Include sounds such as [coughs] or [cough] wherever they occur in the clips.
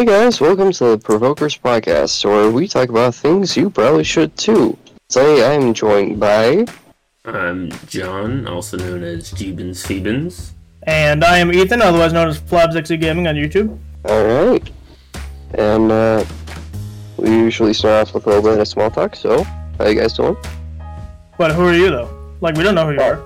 Hey guys, welcome to the Provokers Podcast, where we talk about things you probably should too. Today I'm joined by. I'm John, also known as Jeebins Phoebins. And I am Ethan, otherwise known as Flabsexy Gaming on YouTube. Alright. And uh, we usually start off with a little bit of small talk, so how you guys doing? But who are you though? Like we don't know who you are.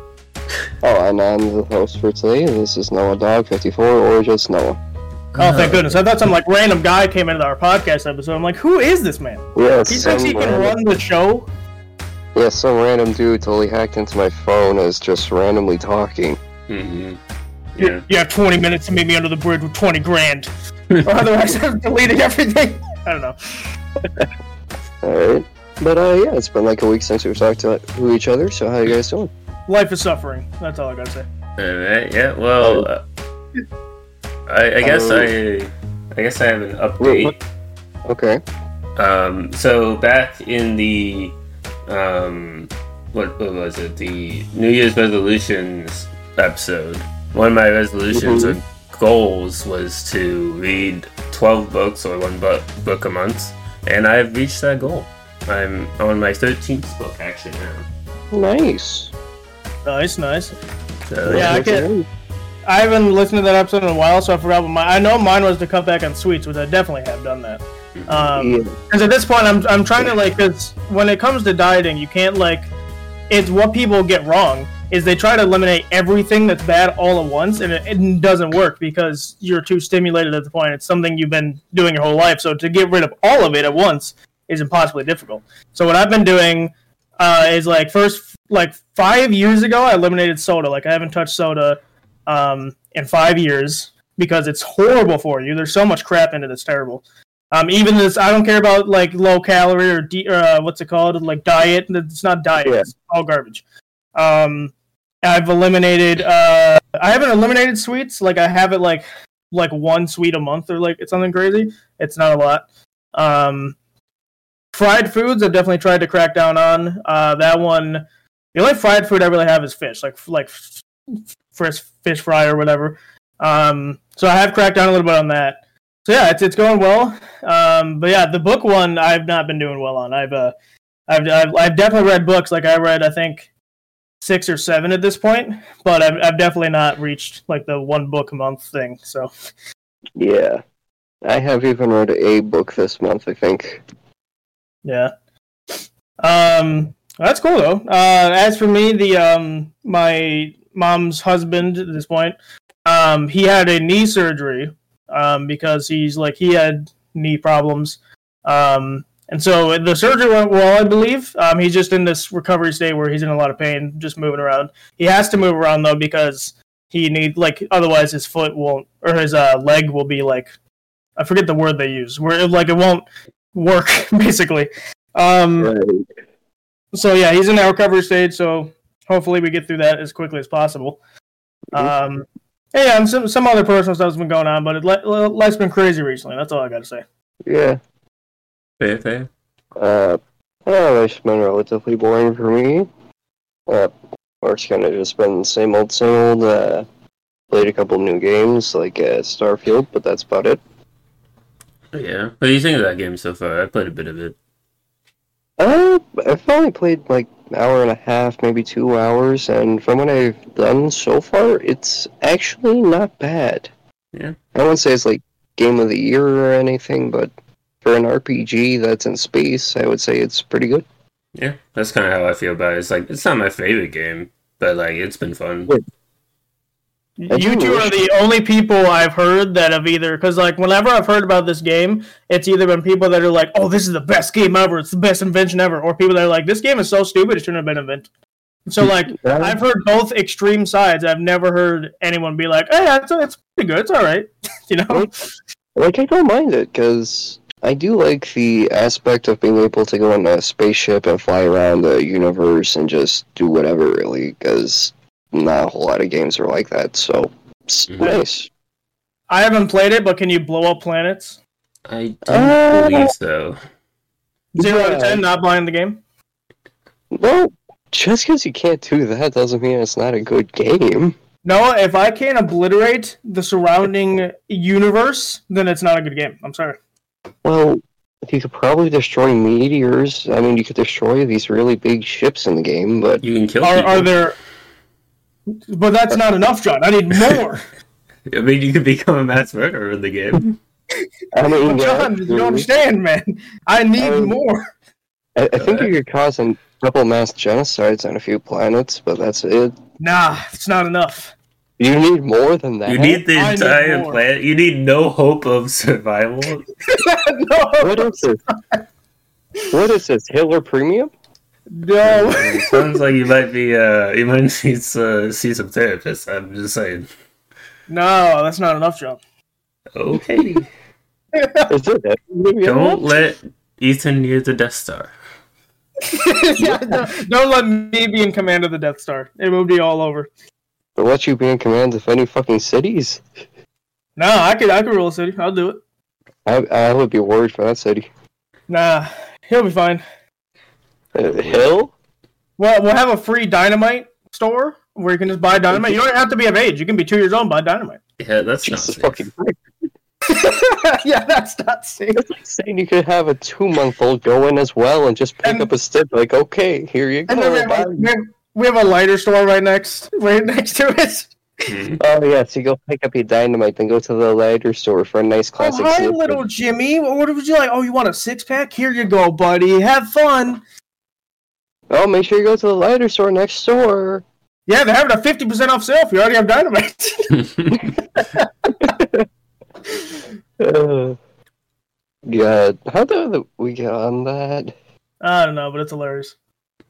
Oh, and I'm the host for today, and this is Noah Dog 54, or just Noah. Oh, thank goodness! I thought some like random guy came into our podcast episode. I'm like, who is this man? Yes, He thinks he can run the show. Yeah, some random dude totally hacked into my phone as just randomly talking. Mm-hmm. Yeah. You have 20 minutes to meet me under the bridge with 20 grand, or [laughs] otherwise I'm deleting everything. I don't know. Alright. But uh, yeah, it's been like a week since we've talked to, to each other, so how you guys doing? Life is suffering. That's all I gotta say. Alright, yeah, well, uh, I, I guess Oh. I, I guess I have an update. Okay. Um, so back in the, um, what, what was it? The New Year's resolutions episode. One of my resolutions Mhm. or goals was to read 12 books or one book book a month, and I've reached that goal. I'm on my 13th book actually now. Nice. Nice, nice. So Yeah, I get- I haven't listened to that episode in a while, so I forgot what my. I know mine was to cut back on sweets, which I definitely have done that. Um. Because at this point, I'm, I'm trying to like, because when it comes to dieting, you can't like, it's what people get wrong is they try to eliminate everything that's bad all at once, and it, it doesn't work because you're too stimulated at the point. It's something you've been doing your whole life, so to get rid of all of it at once is impossibly difficult. So what I've been doing uh, is like first, like five years ago, I eliminated soda. Like I haven't touched soda um, in five years because it's horrible for you. There's so much crap in it that's terrible. Um, even this, I don't care about like low calorie or de- uh, what's it called, like diet. It's not diet. Yeah. It's all garbage. Um, I've eliminated. Uh, I haven't eliminated sweets. Like I have it like like one sweet a month or like it's something crazy. It's not a lot. Um, fried foods, I've definitely tried to crack down on. Uh, that one, the only fried food I really have is fish, like like fish fish fry or whatever. Um, so I have cracked down a little bit on that. So yeah, it's it's going well. Um, but yeah, the book one I've not been doing well on. I've uh, I've I've, I've definitely read books. Like I read, I think six or seven at this point, but I've I've definitely not reached like the one book a month thing. So Yeah. I have even read a book this month, I think. yeah. Um, that's cool though. Uh, as for me, the um, my mom's husband at this point, um, he had a knee surgery, um, because he's like he had knee problems, um, and so the surgery went well, I believe. Um, he's just in this recovery state where he's in a lot of pain, just moving around. He has to move around though because he need like otherwise his foot won't or his uh, leg will be like I forget the word they use where it, like it won't work [laughs] basically. Um, Right. so yeah, he's in that recovery stage. So hopefully we get through that as quickly as possible. Um, and yeah, and some some other personal stuff's been going on, but it, life's been crazy recently. That's all I got to say. Yeah. fair, fair. Uh, well, it's been relatively boring for me. Uh, or it's kind of just been the same old, same old. Uh, played a couple new games like uh, Starfield, but that's about it. Yeah. What do you think of that game so far? I played a bit of it. Uh, I've only played like an hour and a half, maybe two hours, and from what I've done so far, it's actually not bad. Yeah. I wouldn't say it's like game of the year or anything, but for an RPG that's in space, I would say it's pretty good. Yeah, that's kind of how I feel about it. It's like it's not my favorite game, but like it's been fun. Yeah. I You two wish- are the only people I've heard that have either because like whenever I've heard about this game, it's either been people that are like, "Oh, this is the best game ever! It's the best invention ever," or people that are like, "This game is so stupid, it shouldn't have been invented." So like, I've heard both extreme sides. I've never heard anyone be like, "Hey, it's, it's pretty good. It's all right," [laughs] you know. Like, I don't mind it, because I do like the aspect of being able to go in a spaceship and fly around the universe and just do whatever, really, because not a whole lot of games are like that, so it's Mhm. nice. I haven't played it, but can you blow up planets? I don't Uh, believe so. Zero out of ten, not buying the game. Well, just because you can't do that doesn't mean it's not a good game. No, if I can't obliterate the surrounding universe, then it's not a good game. I'm sorry. Well, you could probably destroy meteors. I mean, you could destroy these really big ships in the game, but You can kill Are, people. are there? But that's not enough, John. I need more. [laughs] I mean, you could become a mass murderer in the game. I mean, John, you don't understand, man. I need Um, more. I, I think you could cause a couple mass genocides on a few planets, but that's it. Nah, it's not enough. You need more than that. You need the I entire more. planet. You need no hope of survival. [laughs] no, What is this? What is this? Hitler Premium? No. It sounds like you might be. Uh, you might need to see some therapists. I'm just saying. No, that's not enough, John. Okay. [laughs] Is it that premium? Don't let Ethan near the Death Star. [laughs] yeah, don't, don't let me be in command of the Death Star. It will be all over. But let you be in command of any fucking cities? No, I could I could rule a city. I'll do it. I, I would be worried for that city. Nah, he'll be fine. Uh, Hill? Well, we'll have a free dynamite store where you can just buy dynamite. You don't have to be of age. You can be two years old and buy dynamite. Yeah, that's not Jesus safe. fucking Christ. [laughs] yeah, that's not safe. It's like saying you could have a two month old go in as well and just pick And- up a stick, like, okay, here you And then we go. have, a, we, have, we have a lighter store right next right next to it. Hmm. Oh, yeah, so you go pick up your dynamite, then go to the lighter store for a nice classic. Oh, classic hi, little Jimmy. What what would you like? Oh, you want a six pack? Here you go, buddy. Have fun. Oh, make sure you go to the lighter store next door. Yeah, they're having a fifty percent off sale if you already have dynamite. [laughs] [laughs] Uh, God, how did we get on that? I don't know, but it's hilarious.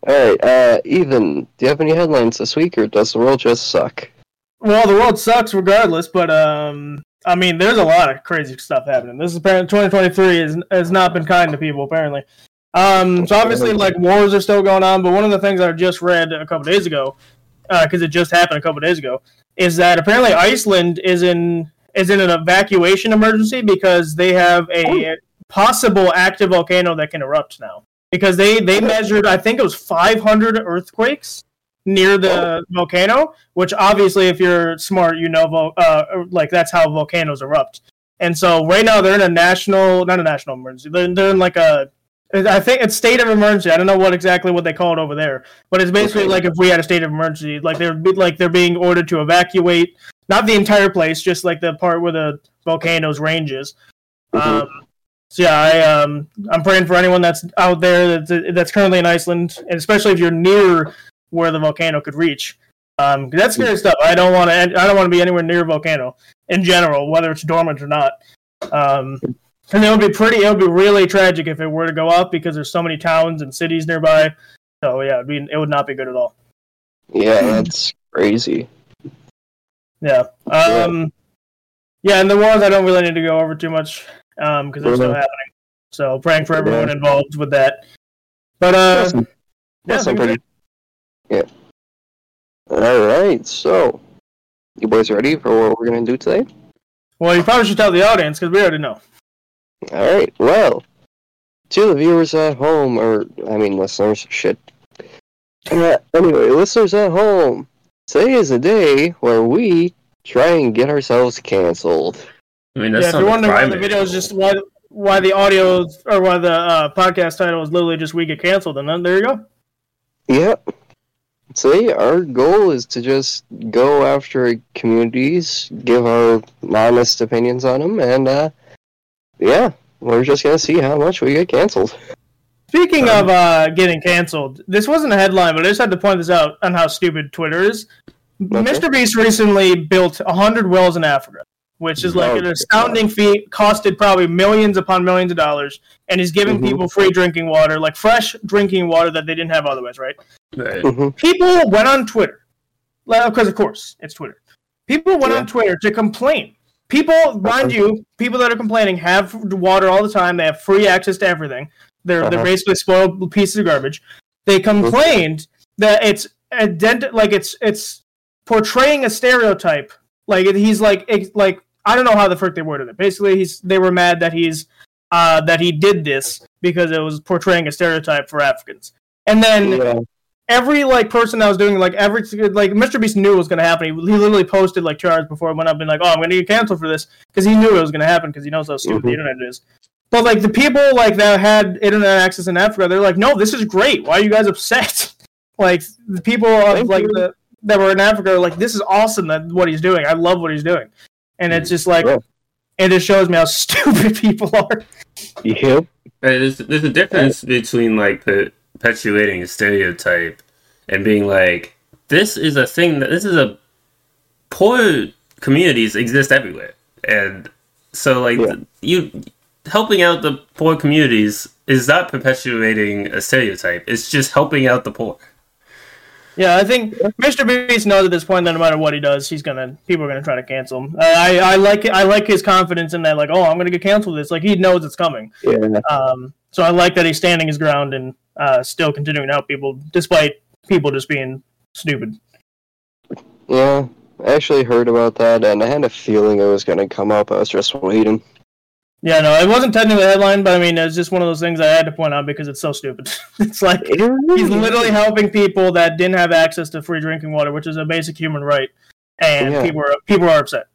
Alright, uh, Ethan, do you have any headlines this week, or does the world just suck? Well, the world sucks regardless, but um, I mean, there's a lot of crazy stuff happening. This is apparently 2023 has has not been kind to people apparently. Um, so obviously, like wars are still going on. But one of the things I just read a couple days ago, because it just happened a couple days ago, is that apparently Iceland is in is in an evacuation emergency because they have a possible active volcano that can erupt now. Because they they measured, I think it was 500 earthquakes near the volcano, which obviously, if you're smart, you know, uh, like that's how volcanoes erupt. And so right now they're in a national, not a national emergency. They're, they're in like a, I think it's state of emergency. I don't know what exactly what they call it over there, but it's basically Okay. like if we had a state of emergency, like they're like they're being ordered to evacuate, not the entire place, just like the part where the volcano's ranges. Mhm. Um, so yeah, I um, I'm praying for anyone that's out there that's that's currently in Iceland, and especially if you're near where the volcano could reach. Um, that's scary stuff. I don't want to. I don't want to be anywhere near a volcano in general, whether it's dormant or not. Um, and it would be pretty. It would be really tragic if it were to go up because there's so many towns and cities nearby. So yeah, it'd be, it would not be good at all. Yeah, that's crazy. Yeah. Um, yeah, and the ones I don't really need to go over too much um, because they're still happening. So praying for Yeah. everyone involved with that. But uh, That's, yeah, that's pretty. Yeah. Alright, so, you boys ready for what we're gonna do today? well, you probably should tell the audience because we already know. Alright, well, to the viewers at home, or, I mean, listeners, shit. Uh, anyway, listeners at home, today is a day where we try and get ourselves canceled. I mean, that's yeah, if you're wondering why the primary video is just why why the audio or why the uh, podcast title is literally just we get canceled, and then there you go. Yep. Today, our goal is to just go after communities, give our honest opinions on them, and, uh, yeah, we're just gonna see how much we get canceled. Speaking Um, of uh, getting canceled, this wasn't a headline, but I just had to point this out on how stupid Twitter is. Mr. Beast recently built 100 wells in Africa, which is like Oh, an astounding feat, costed probably millions upon millions of dollars, and he's giving Mhm. people free drinking water, like fresh drinking water that they didn't have otherwise, right? Right. hmm People went on Twitter, because of course it's Twitter. People went Yeah. on Twitter to complain. People, mind you, people that are complaining have water all the time. They have free access to everything. They're they're Uh-huh. basically spoiled pieces of garbage. They complained that it's ident- like it's it's portraying a stereotype. Like he's like ex- like I don't know how the frick they worded it. Basically, he's they were mad that he's uh, that he did this because it was portraying a stereotype for Africans. And then Yeah. Every like person that was doing like every like Mr. Beast knew it was gonna happen. He, he literally posted like two hours before it went up and like, oh, I'm gonna get canceled for this because he knew it was gonna happen because he knows how stupid Mhm. the internet is. But like the people like that had internet access in Africa, they're like, no, this is great. Why are you guys upset? [laughs] like the people of Thank like you. the that were in Africa are like, this is awesome that what he's doing. I love what he's doing, and it's just like. Yeah. It just shows me how [laughs] stupid people are. Yep. Right, there's there's a difference between like the perpetuating a stereotype and being like, this is a thing that this is a poor communities exist everywhere, and so like Yeah. you helping out the poor communities is not perpetuating a stereotype. It's just helping out the poor. Yeah, I think Mr. Beast knows at this point that no matter what he does, he's gonna people are gonna try to cancel him. I, I, I like I like his confidence in that, like, oh, I'm gonna get canceled. This like he knows it's coming. Yeah. Um, so I like that he's standing his ground and uh, still continuing to help people despite people just being stupid. Yeah. I actually heard about that, and I had a feeling it was gonna come up. I was just waiting. Yeah, no, it wasn't technically a headline, but I mean, it's just one of those things I had to point out because it's so stupid. [laughs] it's like he's literally helping people that didn't have access to free drinking water, which is a basic human right, and Yeah. people are people are upset.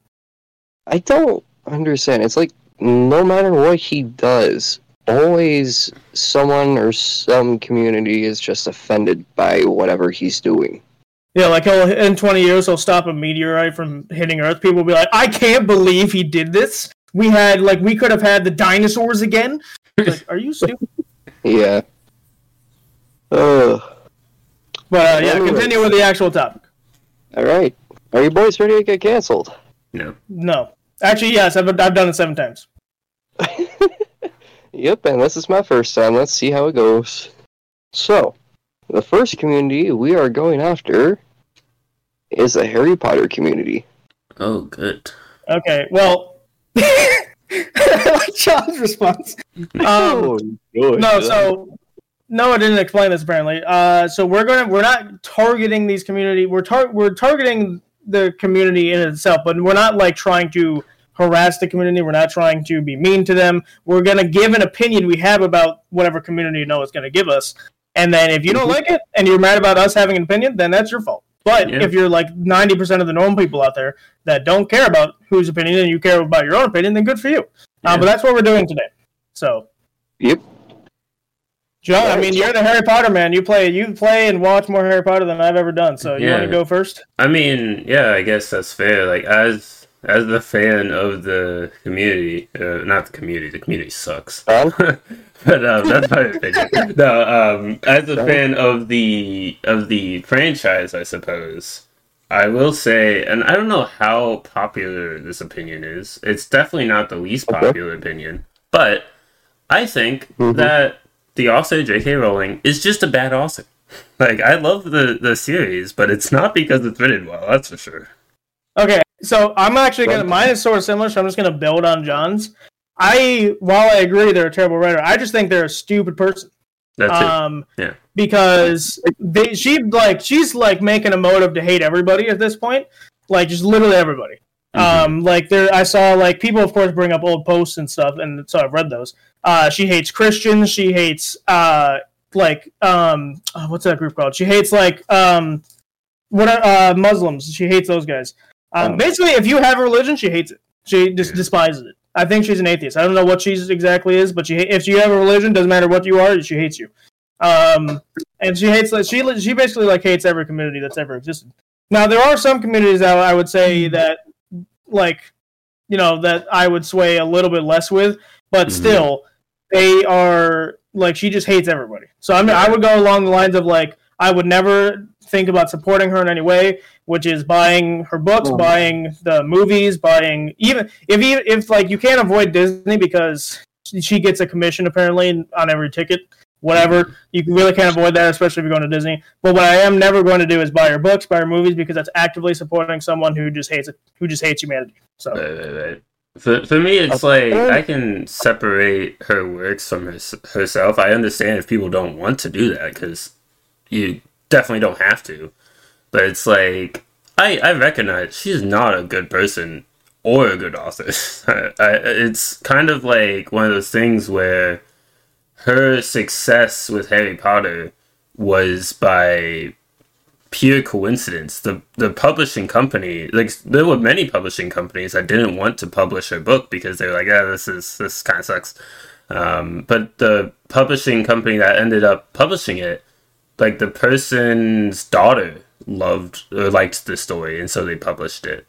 I don't understand. It's like no matter what he does, always someone or some community is just offended by whatever he's doing. Yeah, like he'll in twenty years he'll stop a meteorite from hitting Earth. People will be like, "I can't believe he did this. We had like we could have had the dinosaurs again." Like, [laughs] are you stupid? Yeah. Ugh. But uh, yeah, Anyways. continue with the actual topic. All right. Are you boys ready to get canceled? No. No, actually, yes, I've I've done it seven times. [laughs] Yep, and this is my first time. Let's see how it goes. So, the first community we are going after is the Harry Potter community. Oh, good. Okay, well, I like John's response. [laughs] Um, Oh, good. no, so no, I didn't explain this apparently. Uh, so we're gonna we're not targeting these community. We're tar- we're targeting the community in itself, but we're not like trying to harass the community. We're not trying to be mean to them. We're gonna give an opinion we have about whatever community you know is gonna give us. And then if you don't Mhm. like it and you're mad about us having an opinion, then that's your fault. But Yeah. if you're like 90% of the normal people out there that don't care about whose opinion and you care about your own opinion, then good for you. Yeah. Uh, but that's what we're doing today. So Yep. John, I mean, you're the Harry Potter man. You play, you play and watch more Harry Potter than I've ever done. So you want to go first? I mean, yeah, I guess that's fair. Like as as the fan of the community, uh, not the community, the community sucks. [laughs] But um, that's my opinion. No, um, as a fan of the of the franchise, I suppose I will say, and I don't know how popular this opinion is. It's definitely not the least Okay. popular opinion, but I think Mhm. that the author J.K. Rowling is just a bad author. Like I love the the series, but it's not because it's written well. That's for sure. Okay, so I'm actually gonna. Mine is sort of similar, so I'm just gonna build on John's. I, while I agree they're a terrible writer, I just think they're a stupid person. That's it. Um, Yeah. Because they, she like she's like making a motive to hate everybody at this point, like just literally everybody. Mhm. Um, like there, I saw like people, of course, bring up old posts and stuff, and so I've read those. Uh, she hates Christians. She hates uh, like um, uh, what's that group called? She hates like um, what are uh, Muslims? She hates those guys. Um, basically, if you have a religion, she hates it. She just despises it. I think she's an atheist. I don't know what she's exactly is, but she if you have a religion, doesn't matter what you are, she hates you. Um, and she hates like she she basically like hates every community that's ever existed. Now there are some communities that I would say that like you know that I would sway a little bit less with, but Mhm. still they are like she just hates everybody. So I mean I would go along the lines of like I would never think about supporting her in any way, which is buying her books, Oh. buying the movies, buying even if even if like you can't avoid Disney because she gets a commission apparently on every ticket. Whatever you really can't avoid that, especially if you're going to Disney. But what I am never going to do is buy her books, buy her movies, because that's actively supporting someone who just hates it, who just hates humanity. So Right, right, right. For, for me, it's like I can separate her works from her, herself. I understand if people don't want to do that because you definitely don't have to. But it's like I, I recognize she's not a good person or a good author. [laughs] I, it's kind of like one of those things where her success with Harry Potter was by pure coincidence. The the publishing company, like there were many publishing companies that didn't want to publish her book because they were like, "Yeah, this is this kind of sucks." Um, but the publishing company that ended up publishing it, like the person's daughter loved or liked the story, and so they published it.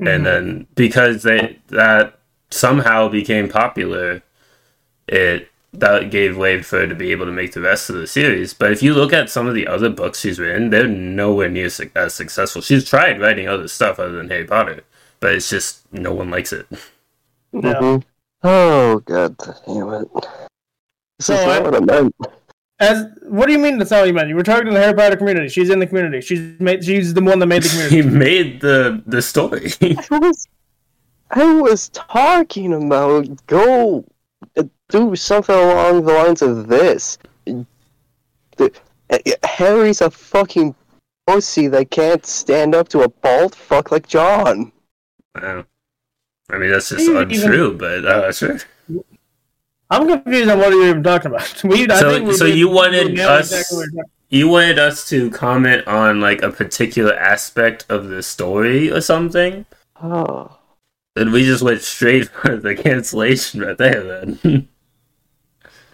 Mhm. And then because they that somehow became popular, it that gave way for her to be able to make the rest of the series. But if you look at some of the other books she's written, they're nowhere near su- as successful. She's tried writing other stuff other than Harry Potter, but it's just no one likes it. Yeah. Mhm. Oh god damn it. This So is I- not what I meant. As what do you mean? That's not what you meant. You were targeting the Harry Potter community. She's in the community. She's made. She's the one that made the [laughs] community. he made the the story. [laughs] I was, I was talking about go uh, do something along the lines of this. The, uh, Harry's a fucking pussy that can't stand up to a bald fuck like John. Wow. I mean that's just You even- untrue, but uh, sure. I'm confused on what you're even talking about. [laughs] We, I So- think we so did- you wanted we us- exactly you're You wanted us to comment on like a particular aspect of the story or something? Oh. And we just went straight [laughs] for the cancellation right there then. [laughs]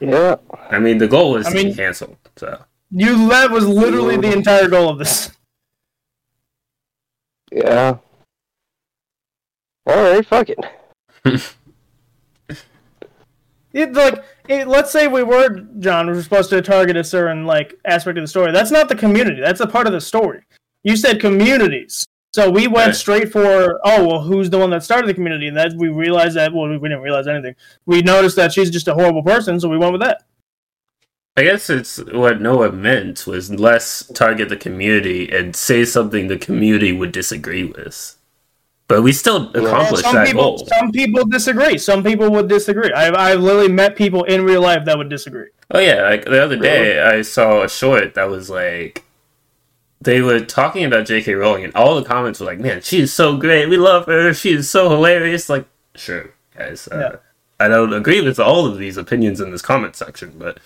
Yeah. I mean the goal was I to mean- be cancelled, so You that was literally the entire goal of this. Yeah. Alright, fuck it. It like it, let's say we were John we were supposed to target a certain like aspect of the story. That's not the community. That's a part of the story. You said communities, so we went Right. straight for oh well, who's the one that started the community? And that we realized that well, we didn't realize anything. We noticed that she's just a horrible person, so we went with that. I guess it's what Noah meant was less target the community and say something the community would disagree with. But we still accomplished some that people, goal. some people disagree. Some people would disagree. I've I've literally met people in real life that would disagree. Oh yeah, like the other day I saw a short that was like they were talking about J.K. Rowling and all the comments were like, "Man, she's so great. We love her. She's so hilarious." Like, sure, guys. Uh, Yeah. I don't agree with all of these opinions in this comment section, but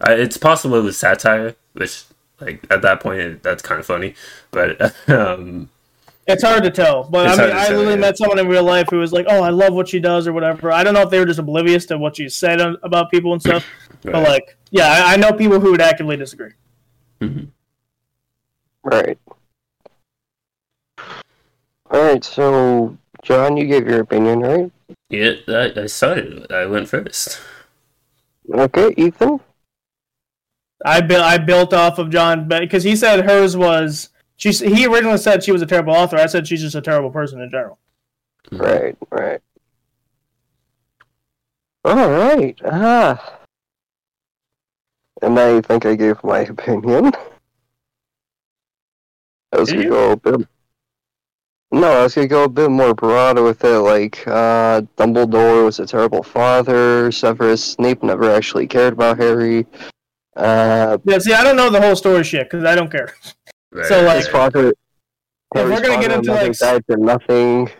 uh, it's possible it was satire, which like at that point it, that's kind of funny. But [laughs] um, It's hard to tell, but It's I mean, I tell, literally yeah. met someone in real life who was like, "Oh, I love what she does" or whatever. I don't know if they were just oblivious to what she said about people and stuff, [coughs] but like, yeah, I, I know people who would actively disagree. Mm-hmm. Right. Alright, so John, you gave your opinion, right? yeah, I, I started. I went first. Okay, Ethan? I built, I built off of John because he said hers was. She, he originally said she was a terrible author. I said she's just a terrible person in general. Right, right. Alright, ah. And I think I gave my opinion. I was Did gonna you? go a bit. No, I was gonna go a bit more broad with it, like, uh, Dumbledore was a terrible father, Severus Snape never actually cared about Harry. Uh, Yeah, see, I don't know the whole story shit because I don't care. [laughs] Right, So, like- his father. we're gonna get into, like, died for nothing.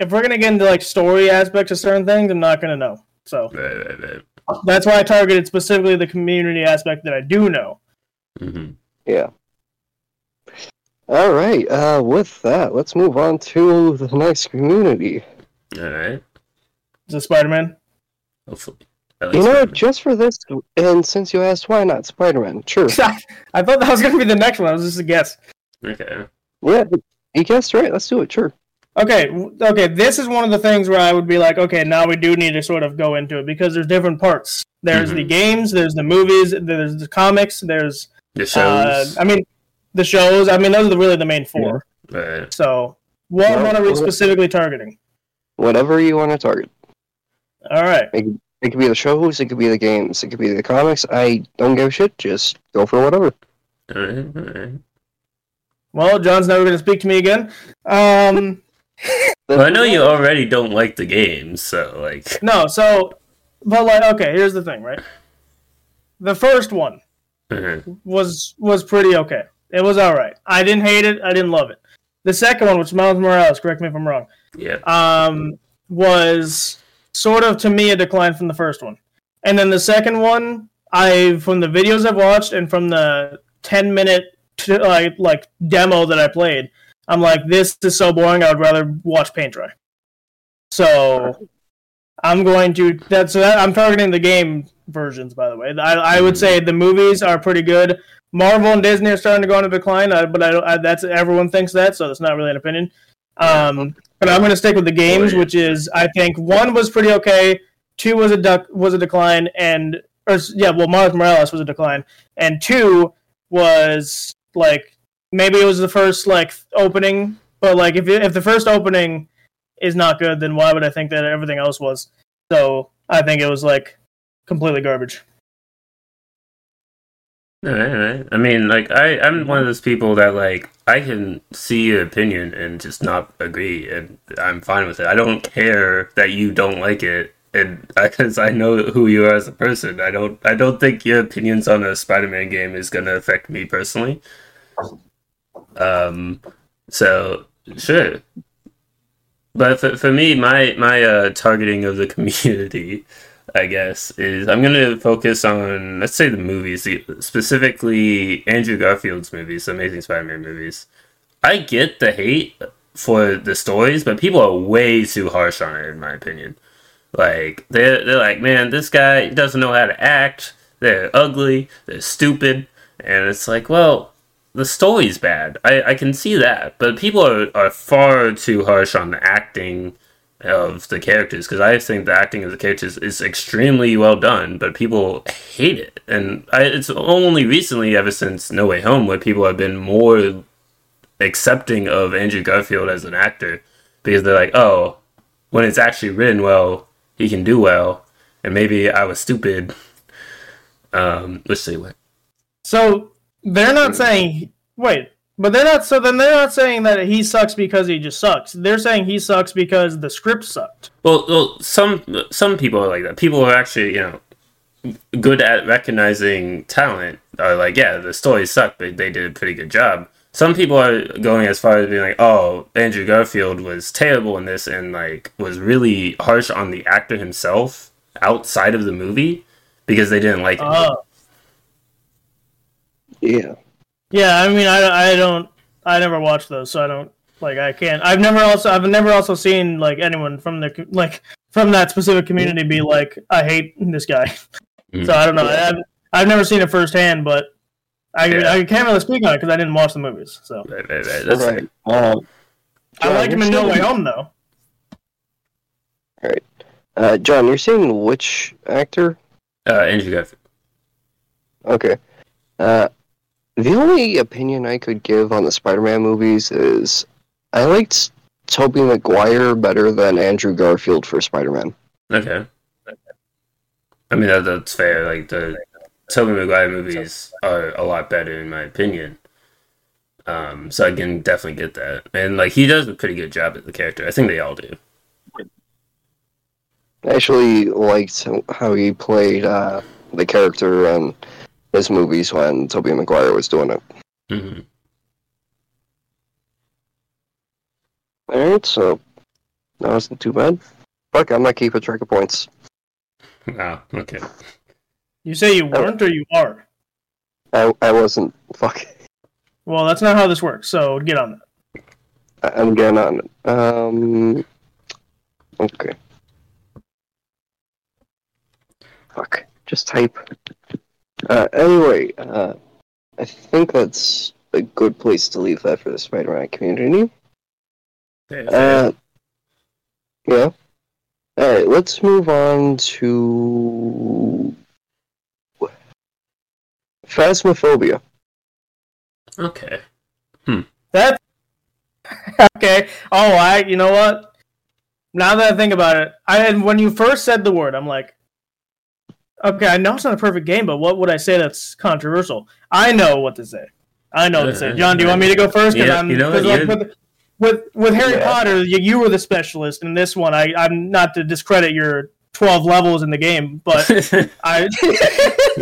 If we're gonna get into like story aspects of certain things, I'm not gonna know. So right, right, right. that's why I targeted specifically the community aspect that I do know. hmm Yeah. All right. Uh, with that, let's move on to the next community. All right. Is it Spider-Man? Hopefully. At You know, just for this, and since you asked why not Spider-Man, sure. [laughs] I thought that was gonna be the next one. I was just a guess. Okay. Yeah, you guessed right. Let's do it. Sure. Okay, okay. This is one of the things where I would be like, okay, now we do need to sort of go into it because there's different parts. There's the Mhm. games, there's the movies, there's the comics, there's The uh, shows. I mean, the shows. I mean, those are the, really the main four. right. So, what Well, what are we specifically targeting? Whatever you want to target. All right. It could be the shows. It could be the games. It could be the comics. I don't give a shit. Just go for whatever. All right. All right. Well, John's never going to speak to me again. Um, [laughs] Well, I know you already don't like the games, so like. no, so, but like, okay, here's the thing, right? The first one mhm. was was pretty okay. It was all right. I didn't hate it. I didn't love it. The second one, which Miles Morales, correct me if I'm wrong, Yeah. um, was sort of to me a decline from the first one. And then the second one, I from the videos I've watched and from the ten minute t- like like demo that I played, I'm like, this is so boring. I would rather watch paint dry. So I'm going to that's so that, I'm targeting the game versions. By the way, I, I would say the movies are pretty good. Marvel and Disney are starting to go into decline, uh, but I, I, that's everyone thinks that, so that's not really an opinion. Um, but I'm going to stick with the games, which is I think one was pretty okay, two was a duck was a decline, and or yeah, well, Miles Morales was a decline, and two was like maybe it was the first like opening, but like if it, if the first opening is not good, then why would I think that everything else was? So I think it was like completely garbage. All right, all right. I mean, like I, I'm one of those people that like I can see your opinion and just not agree, and I'm fine with it. I don't care that you don't like it, and [laughs] because I know who you are as a person, I don't, I don't think your opinions on a Spider-Man game is gonna affect me personally. Um, so sure, but for, for me, my my uh, targeting of the [laughs] community, I guess, is I'm gonna focus on let's say the movies, specifically Andrew Garfield's movies, the Amazing Spider-Man movies. I get the hate for the stories, but people are way too harsh on it, in my opinion. Like they're they're like, man, this guy doesn't know how to act. They're ugly. They're stupid, and it's like, well, the story's bad. I, I can see that, but people are, are far too harsh on the acting of the characters because I think the acting of the characters is extremely well done, but people hate it, and I, it's only recently, ever since No Way Home, where people have been more accepting of Andrew Garfield as an actor because they're like, oh, when it's actually written well, he can do well, and maybe I was stupid. Um, let's see what. So they're not saying wait, but they're not. So then they're not saying that he sucks because he just sucks. They're saying he sucks because the script sucked. Well, well, some some people are like that. People are actually, you know, good at recognizing talent. Are like, yeah, the story sucked, but they did a pretty good job. Some people are going as far as being like, oh, Andrew Garfield was terrible in this, and like was really harsh on the actor himself outside of the movie because they didn't like him. Oh, Yeah. Yeah. I mean, I, I don't. I never watched those, so I don't like. I can't. I've never also. I've never also seen like anyone from the like from that specific community be like, I hate this guy. Mhm. So I don't know. I've, I've never seen it firsthand, but I, Yeah. I can't really speak on it because I didn't watch the movies. So Right, right, right. That's right. Um, I John, like him in No Way Home though. All right, uh, John, you're saying which actor? uh, Andrew Garfield. Okay. Uh, the only opinion I could give on the Spider-Man movies is I liked Tobey Maguire better than Andrew Garfield for Spider-Man. Okay. I mean that, that's fair. Like the Tobey Maguire movies are a lot better in my opinion. Um, so I can definitely get that, and like he does a pretty good job at the character. I think they all do. I actually liked how he played uh, the character in his movies when Tobey Maguire was doing it. hmm Alright, so that wasn't too bad. Fuck, I'm not keeping track of points. Wow. [laughs] Okay. You say you weren't or you are? I, I wasn't. Fuck. Well, that's not how this works. So get on that. I- I'm getting on it. Um. Okay. Fuck. Just type. Uh, anyway, uh, I think that's a good place to leave that for the Spider-Man community. Fair, fair. Uh, yeah. All right, let's move on to Phasmophobia. okay. Hmm. That [laughs] okay. Oh, I. You know what? Now that I think about it, I and when you first said the word, I'm like, okay, I know it's not a perfect game, but what would I say that's controversial? I know what to say. I know what to say. John, do you want me to go first? Yeah, I'm you know 'cause, what, like, with, with with Harry Yeah. Potter, you, you were the specialist in this one. I I'm not to discredit your 12 levels in the game, but [laughs] I.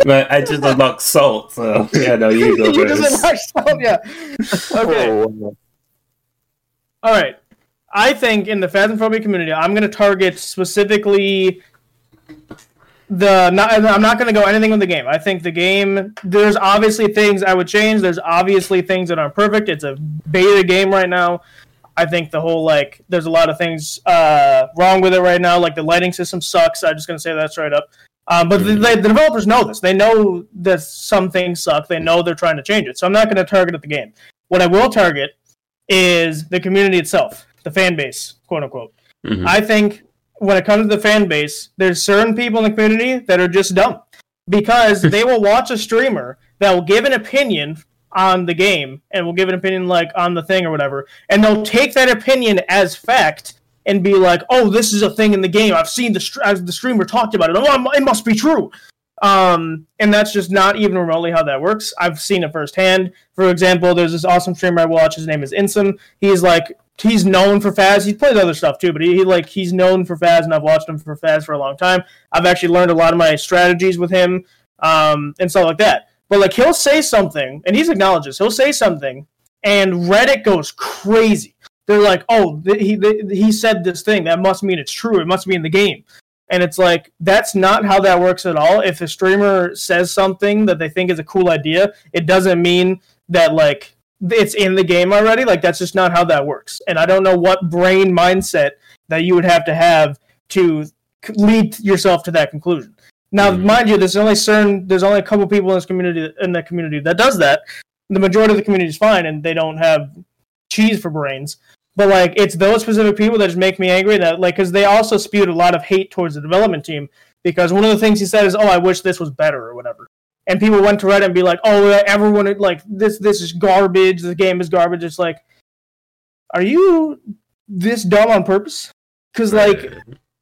but I just unlocked salt, so yeah, no, you go [laughs] you just first. unlocked some- yeah. Okay. Oh, All right. I think in the Phasmophobia community, I'm going to target specifically the not, I'm not going to go anything with the game. I think the game there's obviously things I would change. There's obviously things that aren't perfect. It's a beta game right now. I think the whole like there's a lot of things uh, wrong with it right now. Like the lighting system sucks. I'm just going to say that straight up. Um, but the, the, developers know this. They know that some things suck. They know they're trying to change it. So I'm not going to target at the game. What I will target is the community itself, the fan base, quote unquote. Mhm. I think when it comes to the fan base, there's certain people in the community that are just dumb because they will watch a streamer that will give an opinion on the game and will give an opinion like on the thing or whatever, and they'll take that opinion as fact and be like, "Oh, this is a thing in the game. I've seen the as the streamer talked about it. Oh, it must be true." Um, and that's just not even remotely how that works. I've seen it firsthand. For example, there's this awesome streamer I watch. His name is Insym. He's like he's known for Faz. He's played other stuff too, but he, he like he's known for Faz, and I've watched him for Faz for a long time. I've actually learned a lot of my strategies with him um, and stuff like that. But like he'll say something, and he's acknowledges he'll say something, and Reddit goes crazy. They're like, "Oh, th- he th- he said this thing. That must mean it's true. It must be in the game." And it's like that's not how that works at all. If a streamer says something that they think is a cool idea, it doesn't mean that like it's in the game already. Like that's just not how that works. And I don't know what brain mindset that you would have to have to lead yourself to that conclusion. Now, Mhm. mind you, there's only certain there's only a couple people in this community in the community that does that. The majority of the community is fine, and they don't have cheese for brains. But like, it's those specific people that just make me angry. That like, because they also spewed a lot of hate towards the development team. Because one of the things he said is, "Oh, I wish this was better" or whatever. And people went to Reddit and be like, "Oh, everyone like this. This is garbage. The game is garbage." It's like, are you this dumb on purpose? Because like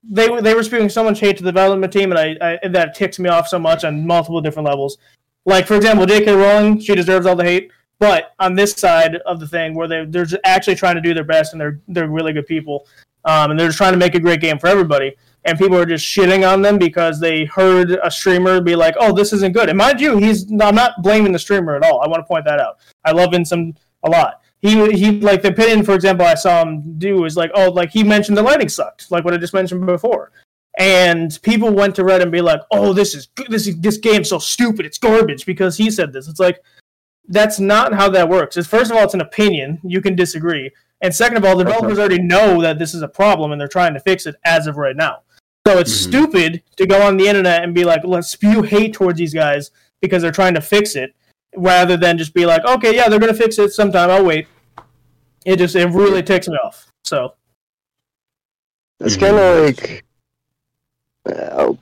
they were they were spewing so much hate to the development team, and I, I that ticks me off so much on multiple different levels. Like for example, J.K. Rowling, she deserves all the hate, but on this side of the thing, where they they're actually trying to do their best, and they're they're really good people, um, and they're just trying to make a great game for everybody. And people are just shitting on them because they heard a streamer be like, "Oh, this isn't good." And mind you, he's I'm not blaming the streamer at all. I want to point that out. I love Vincent a lot. He he like the opinion, for example, I saw him do is like, "Oh, like he mentioned the lighting sucked," like what I just mentioned before. And people went to Reddit and be like, "Oh, this is this is, this game's so stupid. It's garbage because he said this." It's like that's not how that works. It's first of all, it's an opinion. You can disagree, and second of all, the developers already know that this is a problem and they're trying to fix it as of right now. So it's Mhm. stupid to go on the internet and be like, "Let's spew hate towards these guys because they're trying to fix it," rather than just be like, "Okay, yeah, they're gonna fix it sometime. I'll wait." It just it really ticks me off. So It's Mhm. kind of like. Oh,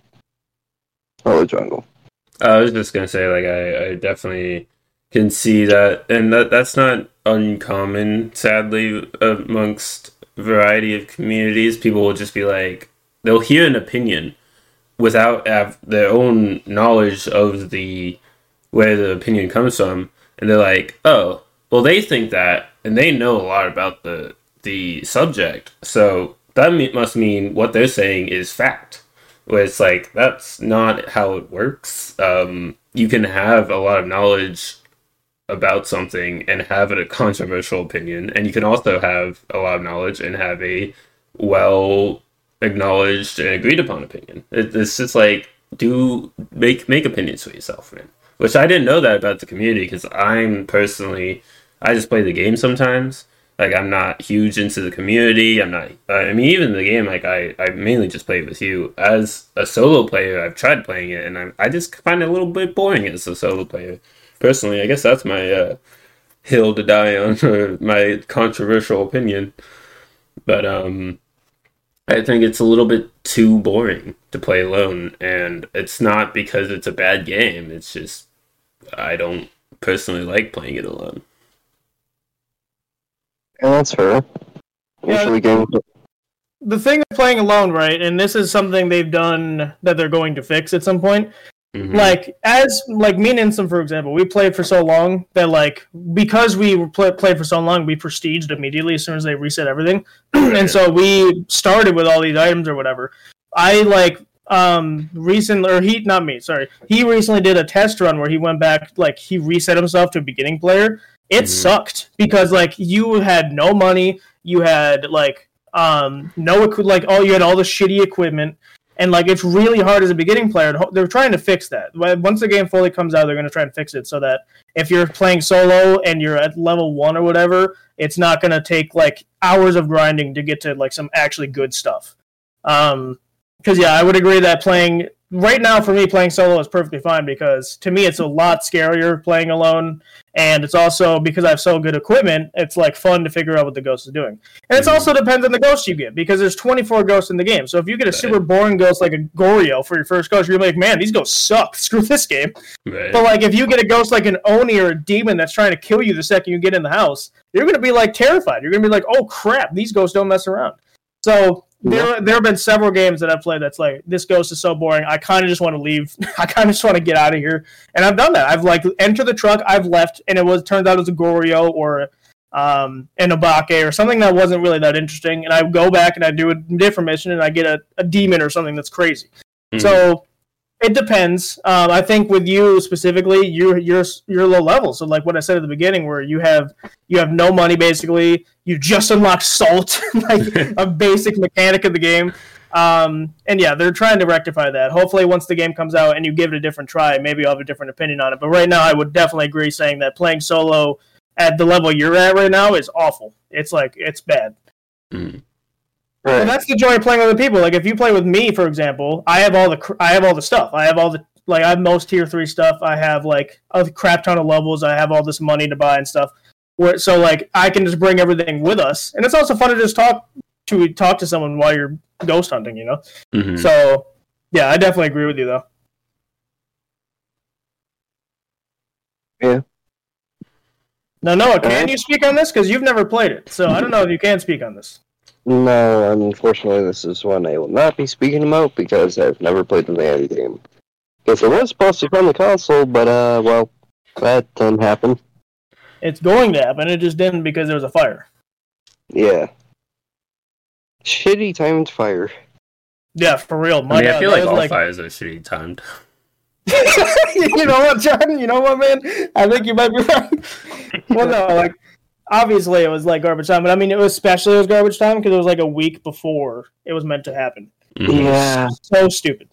oh, jungle. I was just gonna say, like, I, I definitely can see that, and that that's not uncommon, sadly, amongst a variety of communities. People will just be like, they'll hear an opinion without have their own knowledge of the where the opinion comes from, and they're like, oh, well, they think that, and they know a lot about the the subject, so that me- must mean what they're saying is fact where it's like that's not how it works. Um, you can have a lot of knowledge about something and have a controversial opinion, and you can also have a lot of knowledge and have a well acknowledged and agreed upon opinion. It, it's just like do make make opinions for yourself, man. Which I didn't know that about the community because I'm personally I just play the game sometimes. Like I'm not huge into the community. I'm not. I mean, even the game, like I, I mainly just play with you. As a solo player, I've tried playing it, and I, I just find it a little bit boring as a solo player. Personally, I guess that's my uh, hill to die on, [laughs] or my controversial opinion. But um, I think it's a little bit too boring to play alone, and it's not because it's a bad game. It's just I don't personally like playing it alone. And that's fair. Yeah. Usually, game. the thing of playing alone, right? And this is something they've done that they're going to fix at some point. Mhm. Like as like me and Insym, for example, we played for so long that like because we were play, played for so long, we prestiged immediately as soon as they reset everything, [clears throat] and so we started with all these items or whatever. I like um recently or he not me sorry he recently did a test run where he went back like he reset himself to a beginning player it Mhm. sucked because like you had no money you had like um no like all you had all the shitty equipment And like it's really hard as a beginning player. They're trying to fix that. Once the game fully comes out, they're going to try and fix it so that if you're playing solo and you're at level one or whatever, it's not going to take like hours of grinding to get to like some actually good stuff. Um, because yeah, I would agree that playing right now for me playing solo is perfectly fine because to me it's a lot scarier playing alone. And it's also because i have so good equipment it's like fun to figure out what the ghost is doing. And it mm-hmm. also depends on the ghost you get because there's 24 ghosts in the game. So if you get a super boring ghost like a goryo for your first ghost you're like man these ghosts suck. [laughs] Screw this game. Right. but like if you get a ghost like an oni or a demon that's trying to kill you the second you get in the house you're gonna be like terrified. You're gonna be like oh crap these ghosts don't mess around. So there, there have been several games that I've played that's like this ghost is so boring. I kind of just want to leave. [laughs] I kind of just want to get out of here, and I've done that. I've like entered the truck, I've left, and it was turns out it was a Goryo or um, an Obake or something that wasn't really that interesting, and I go back and I do a different mission, and I get a, a demon or something that's crazy. Mm-hmm. So it depends. Um, I think with you specifically, you're you're you're low level. So like what I said at the beginning, where you have you have no money basically. You just unlocked salt, [laughs] like [laughs] a basic mechanic of the game. Um, and yeah, they're trying to rectify that. Hopefully, once the game comes out and you give it a different try, maybe I'll have a different opinion on it. But right now, I would definitely agree saying that playing solo at the level you're at right now is awful. It's like it's bad. Mm. Right. Well, that's the joy of playing with other people. Like if you play with me, for example, I have all the I have all the stuff. I have all the like I have most tier three stuff. I have like a crap ton of levels. I have all this money to buy and stuff. Where so like I can just bring everything with us, and it's also fun to just talk to talk to someone while you're ghost hunting. You know. Mm-hmm. So yeah, I definitely agree with you though. Yeah. No, Noah, can you speak on this? Because you've never played it, so I don't know if you can speak on this. No, unfortunately, this is one I will not be speaking about because I've never played the damn game. Because it was supposed to be on the console, but uh, well, that didn't happen. It's going to happen. It just didn't because there was a fire. Yeah. Shitty timed fire. Yeah, for real. My I, mean, I feel like all like... fires are shitty timed. [laughs] you know what, John? You know what, man? I think you might be [laughs] right. well, no, like obviously it was like garbage time, but I mean it was especially it was garbage time because it was like a week before it was meant to happen. Yeah, so stupid.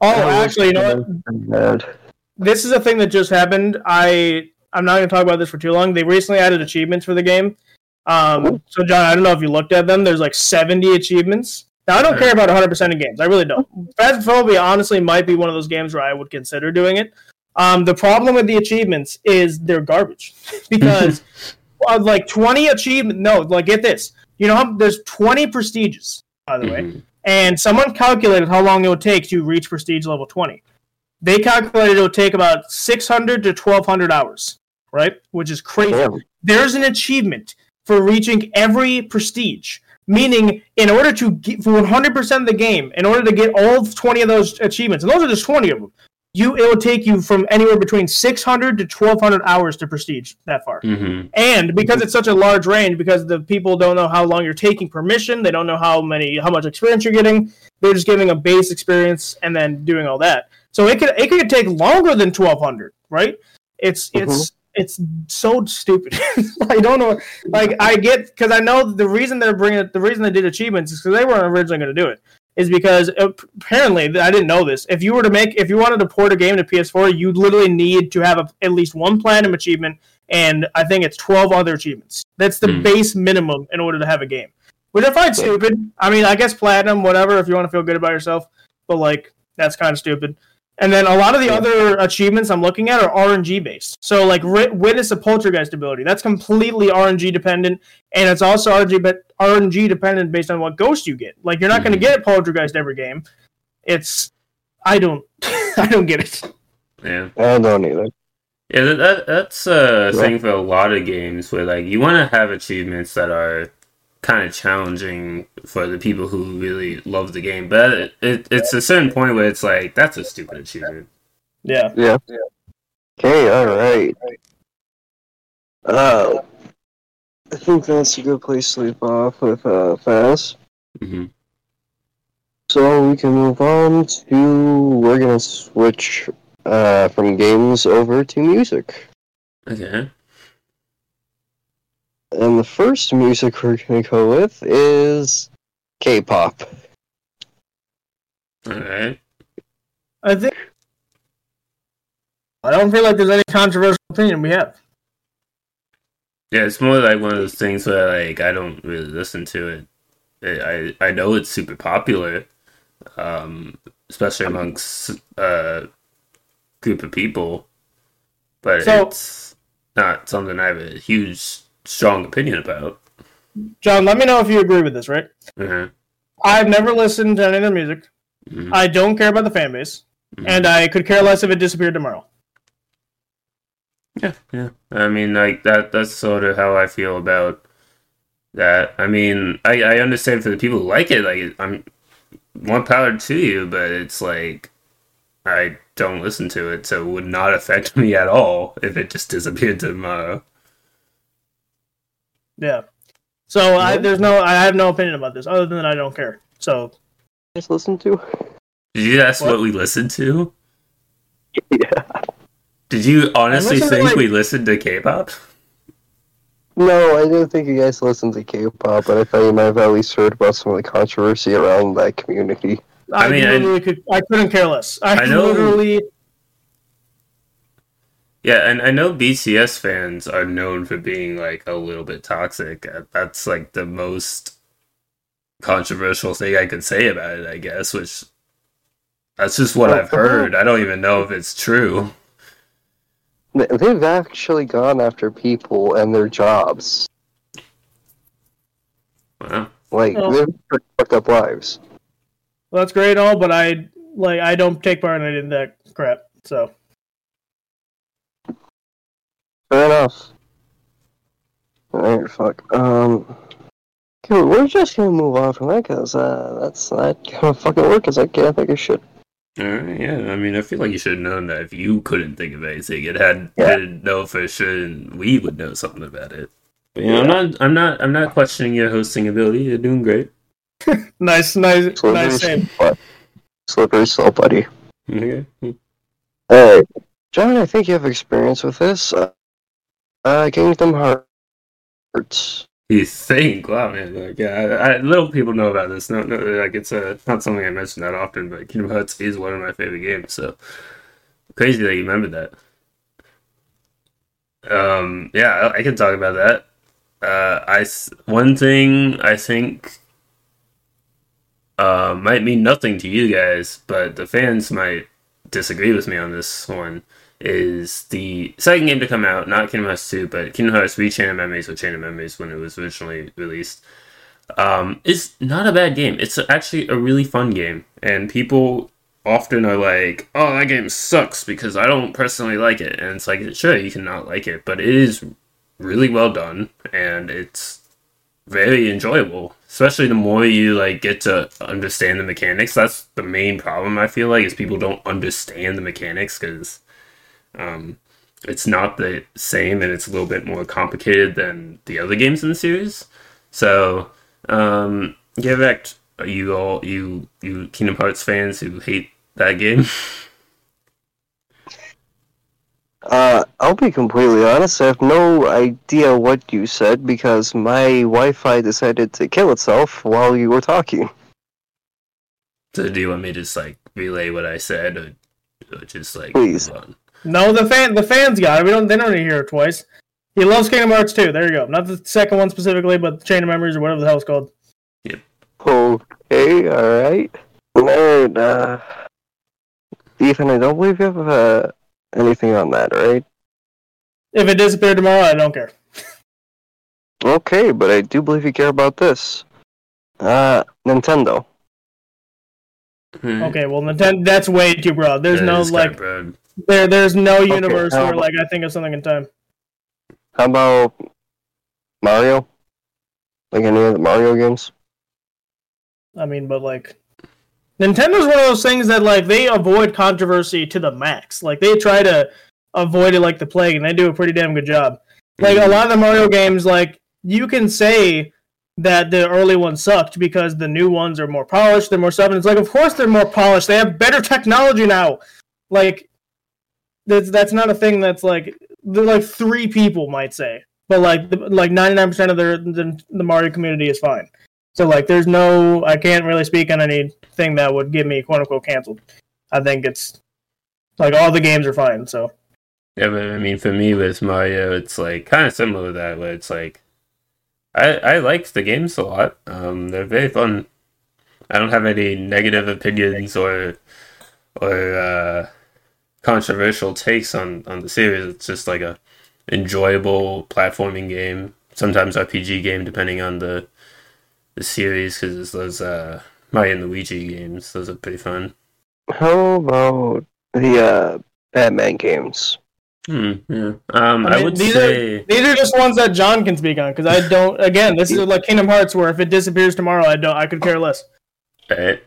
Oh, actually, you know what? This is a thing that just happened. I I'm not going to talk about this for too long. They recently added achievements for the game. Um, so John, I don't know if you looked at them. There's like 70 achievements. Now I don't care about 100% of games. I really don't. Phasmophobia honestly might be one of those games where I would consider doing it. Um, the problem with the achievements is they're garbage [laughs] because [laughs] uh, like 20 achievement. No, like get this. You know there's 20 prestiges, by the mm-hmm. way, and someone calculated how long it would take to reach prestige level 20. They calculated it would take about 600 to 1200 hours, right? Which is crazy. Yeah. There's an achievement for reaching every prestige. Meaning, in order to get for 100% of the game, in order to get all 20 of those achievements, and those are just 20 of them, you it will take you from anywhere between 600 to 1200 hours to prestige that far mm-hmm. and because it's such a large range because the people don't know how long you're taking permission they don't know how many how much experience you're getting they're just giving a base experience and then doing all that so it could it could take longer than 1200 right it's mm-hmm. it's it's so stupid. [laughs] I don't know. Like I get because I know the reason they're bringing the reason they did achievements is because they weren't originally going to do it is because apparently I didn't know this. If you were to make, if you wanted to port a game to PS4, you literally need to have a, at least one platinum achievement, and I think it's twelve other achievements. That's the mm. base minimum in order to have a game, which I find stupid. I mean, I guess platinum, whatever, if you want to feel good about yourself, but like that's kind of stupid. And then a lot of the other achievements I'm looking at are RNG based. So like witness a poltergeist ability, that's completely RNG dependent, and it's also RNG but RNG dependent based on what ghost you get. Like you're not mm-hmm. going to get poltergeist every game. It's I don't [laughs] I don't get it. Yeah, I don't either. Yeah, that, that's a thing for a lot of games where like you want to have achievements that are kind of challenging for the people who really love the game. But it, it, it's a certain point where it's like that's a stupid achievement. Yeah. Yeah. Okay. All right. Uh, I think that's a good place to leave off with uh, Fast. Mm-hmm. So we can move on to we're gonna switch uh, from games over to music. Okay. And the first music we're going to go with is K pop. All right. I think I don't feel like there's any controversial opinion we have. Yeah, it's more like one of those things where like I don't really listen to it. I I know it's super popular, um, especially amongst a uh, group of people, but So- it's not something I have a huge strong opinion about. John, let me know if you agree with this, right? Uh-huh. I've never listened to any of their music. Mhm. I don't care about the fan base, Mhm. and I could care less if it disappeared tomorrow. Yeah, yeah. I mean, like that. That's sort of how I feel about that. I mean, I I understand for the people who like it. Like, I'm more power to you, but it's like I don't listen to it, so it would not affect [laughs] me at all if it just disappeared tomorrow. Yeah. So I, there's no, I have no opinion about this other than I don't care. So Just listen to. Did you ask what, What? we listened to? Yeah. Did you honestly think like- we listened to K-pop? No, I didn't think you guys listened to K-pop, but I thought you might have at least heard about some of the controversy around that community. I, I mean, I- could, I couldn't care less. I, I know- literally, Yeah, and I know BTS fans are known for being like a little bit toxic. Uh, That's like the most controversial thing I could say about it, I guess, which that's just what I've heard. I don't even know if it's true. They've actually gone after people and their jobs. Wow. Like, Oh. they've fucked up lives. well, that's great and all, but I like I don't take part in any of that crap. So Fair enough. Alright, fuck. Um, okay, we're just gonna move on from that, because uh, that's not gonna fucking work, because I can't think of shit. Alright, yeah. I mean, I feel like you should have known that if you couldn't think of anything, it had Yeah. to know for sure, and we would know something about it. But you yeah, I'm not, I'm not, I'm not questioning your hosting ability. You're doing great. [laughs] nice, nice, Slippery nice save. slope, slippery slope, buddy. Okay. Alright. John, I think you have experience with this. Uh, uh Kingdom Hearts. You think? Wow, man! Like, I, little people know about this. No, no, like it's uh, not something I mention that often, but Kingdom Hearts is one of my favorite games. So crazy that you remember that. Um, yeah, I, I can talk about that. Uh, I one thing I think uh, might mean nothing to you guys, but the fans might disagree with me on this one. Is the second game to come out, not Kingdom Hearts 2, but Kingdom Hearts Re:Chain of Memories or Chain of Memories when it was originally released. Um, it's not a bad game. It's actually a really fun game, and people often are like, "Oh, that game sucks" because I don't personally like it, and it's like, sure, you cannot like it, but it is really well done, and it's very enjoyable. Especially the more you like get to understand the mechanics. That's the main problem I feel like is people don't understand the mechanics because um, it's not the same and it's a little bit more complicated than the other games in the series. So, um, get back you all you you Kingdom Hearts fans who hate that game. [laughs] Uh, I'll be completely honest, I have no idea what you said because my Wi-Fi decided to kill itself while you were talking. so, do you want me to just like relay what I said, or, or just like Please. move on? No, the fan, the fans got it. We don't, they don't need to hear it twice. He loves Kingdom Hearts too. There you go. Not the second one specifically, but the Chain of Memories or whatever the hell it's called. Okay, alright. Alright, uh... Ethan, I don't believe you have, uh, anything on that, right? If it disappeared tomorrow, I don't care. Okay, but I do believe you care about this. Uh, Nintendo. Hmm. Okay, well, Nintendo, that's way too broad. There's That no is like, broad. There, there's no universe how where about- like I think of something in time. How about Mario? Like any of the Mario games? I mean, but like, Nintendo's one of those things that like they avoid controversy to the max. Like they try to avoid it like the plague, and they do a pretty damn good job. Like a mm-hmm. lot of the Mario games, like you can say that the early ones sucked because the new ones are more polished, they're more stuff, and it's like, of course they're more polished. They have better technology now. Like that's that's not a thing that's like like three people might say, but like like ninety nine percent of the, the Mario community is fine. So like, there's no, I can't really speak on anything that would get me quote unquote canceled. I think it's like all the games are fine. So Yeah, but I mean, for me with Mario, it's like kind of similar to that, where it's like I I like the games a lot. Um, they're very fun. I don't have any negative opinions or or uh, controversial takes on on the series. It's just like a enjoyable platforming game, sometimes RPG game, depending on the the series. Because those uh, Mario and Luigi games, those are pretty fun. How about the uh, Batman games? Hmm, yeah. Um, I I, would these say. these are just ones that John can speak on because I don't. Again, this is like Kingdom Hearts, where if it disappears tomorrow, I don't. I could care less. Right.